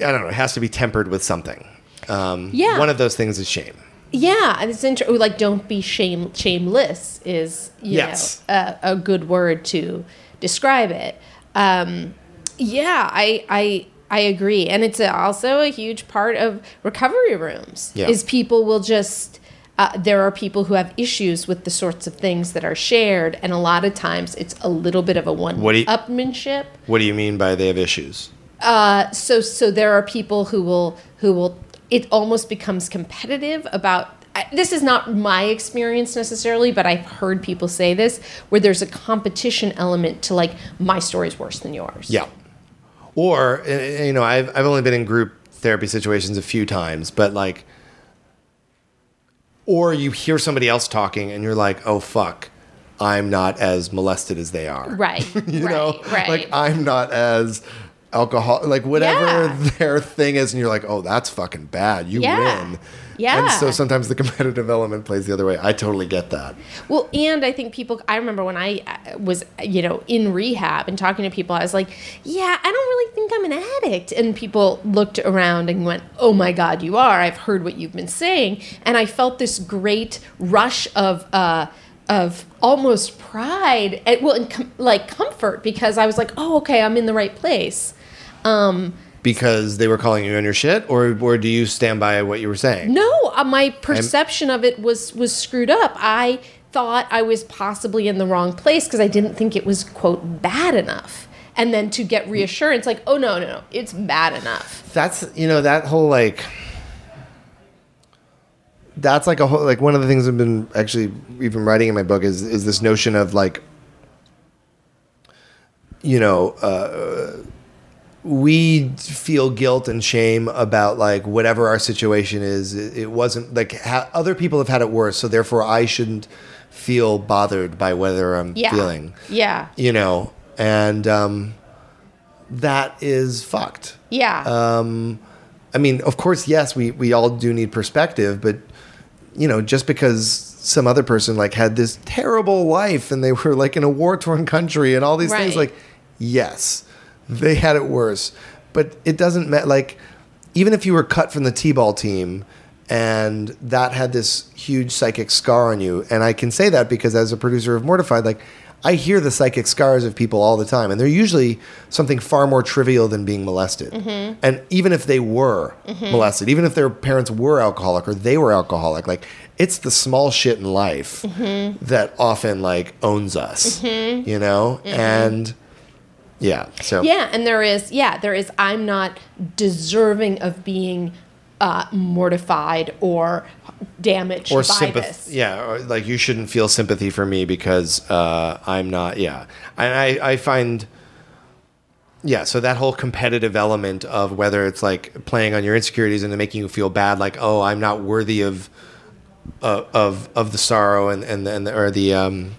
i don't know it has to be tempered with something um, Yeah. one of those things is shame Yeah, and it's interesting. Like, don't be shame shameless is you Yes. know a, a good word to describe it. Um, yeah, I I I agree, and it's a, also a huge part of recovery rooms. Yeah. Is people will just. Uh, there are people who have issues with the sorts of things that are shared, and a lot of times it's a little bit of a What one-upmanship. what do you mean by they have issues Uh, so so there are people who will who will it almost becomes competitive about this is not my experience necessarily but i've heard people say this where there's a competition element to like my story's worse than yours Yeah. Or uh, you know, I've I've only been in group therapy situations a few times, but like, or you hear somebody else talking and you're like, oh fuck, I'm not as molested as they are. Right. you right, know, right. like I'm not as alcohol, like whatever Yeah. their thing is, and you're like, oh, that's fucking bad. You Yeah. win. Yeah. And so sometimes the competitive element plays the other way. I totally get that. Well, and I think people, I remember when I uh, was, you know, in rehab and talking to people, I was like, yeah, I don't really think I'm an addict. And people looked around and went, oh my God, you are. I've heard what you've been saying. And I felt this great rush of, uh, of almost pride, and, well, and com- like comfort because I was like, oh, okay, I'm in the right place. Um, Because they were calling you on your shit, or or do you stand by what you were saying? No, uh, my perception of it was was screwed up. I thought I was possibly in the wrong place because I didn't think it was quote bad enough. And then to get reassurance, like, oh no, no, no, it's bad enough. That's you know that whole like. That's like a whole like one of the things I've been actually even writing in my book is is this notion of like. You know, uh, we feel guilt and shame about like whatever our situation is. It, it wasn't like ha- other people have had it worse, so therefore I shouldn't feel bothered by whether I'm Yeah. feeling. Yeah. You know, and um, that is fucked. Yeah. Um, I mean, of course, yes, we we all do need perspective, but you know, just because some other person like had this terrible life and they were like in a war torn country and all these things, like yes, they had it worse, but it doesn't matter. Like even if you were cut from the t-ball team and that had this huge psychic scar on you, and I can say that because as a producer of Mortified, like. I hear the psychic scars of people all the time, and they're usually something far more trivial than being molested. Mm-hmm. And even if they were mm-hmm. molested, even if their parents were alcoholic or they were alcoholic, like it's the small shit in life mm-hmm. that often like owns us, you know? And yeah, so yeah, and there is, yeah, there is, I'm not deserving of being uh, mortified or damaged or by sympathy. this. Yeah, or like you shouldn't feel sympathy for me because uh, I'm not. Yeah, and I I find. Yeah, so that whole competitive element of whether it's like playing on your insecurities and making you feel bad, like oh, I'm not worthy of, uh, of of the sorrow and and and or the um,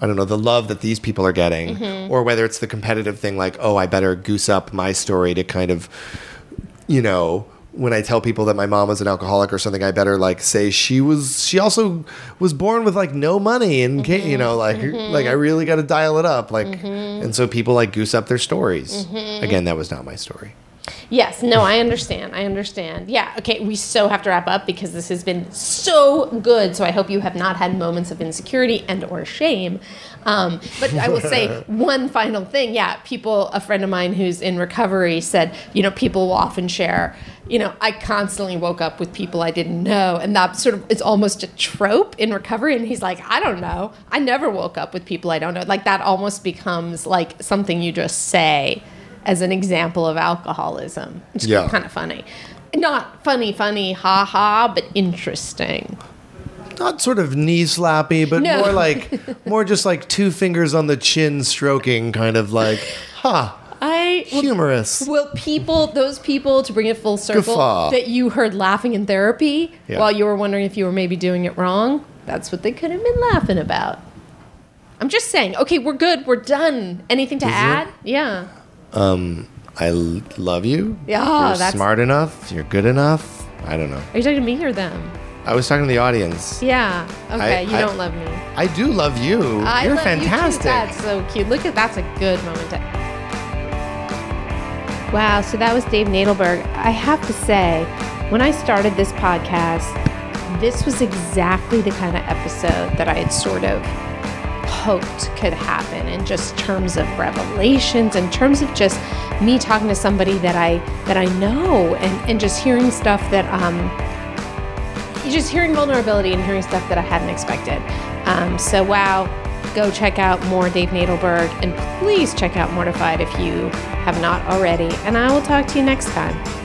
I don't know the love that these people are getting, Mm-hmm. or whether it's the competitive thing, like oh, I better goose up my story to kind of you know, when I tell people that my mom was an alcoholic or something, I better like say she was. She also was born with like no money, and ca you mm-hmm. know, like like mm-hmm. I really got to dial it up, like, mm-hmm. and so people like goose up their stories. Again, that was not my story. Yes, no, I understand. I understand. Yeah, okay, we so have to wrap up because this has been so good. So I hope you have not had moments of insecurity and or shame. Um, but I will say one final thing. Yeah, people, a friend of mine who's in recovery said, you know, people will often share, you know, I constantly woke up with people I didn't know. And that sort of is almost a trope in recovery. And he's like, I don't know. I never woke up with people I don't know. Like that almost becomes like something you just say as an example of alcoholism. It's Yeah. kind of funny. Not funny, funny, ha ha, but interesting. Not sort of knee slappy, but No. more like more just like two fingers on the chin, stroking, kind of like, huh, I well, humorous. well, people, those people, to bring it full circle, Guffaw. that you heard laughing in therapy Yeah. while you were wondering if you were maybe doing it wrong. That's what they could have been laughing about. I'm just saying. Okay, we're good. We're done. Anything to add? Yeah. Um, I l- love you. Yeah, you're that's- smart enough. You're good enough. I don't know. Are you talking to me or them? I was talking to the audience. Yeah. Okay. I- you I- don't love me. I do love you. I You're love you too. fantastic. That's so cute. Look at that's a good moment. To... Wow, so that was Dave Nadelberg. I have to say, when I started this podcast, this was exactly the kind of episode that I had sort of hoped could happen in just terms of revelations, in terms of just me talking to somebody that I that I know and, and just hearing stuff that um just hearing vulnerability and hearing stuff that I hadn't expected. Um, so, wow, go check out more Dave Nadelberg and please check out Mortified if you have not already. And I will talk to you next time.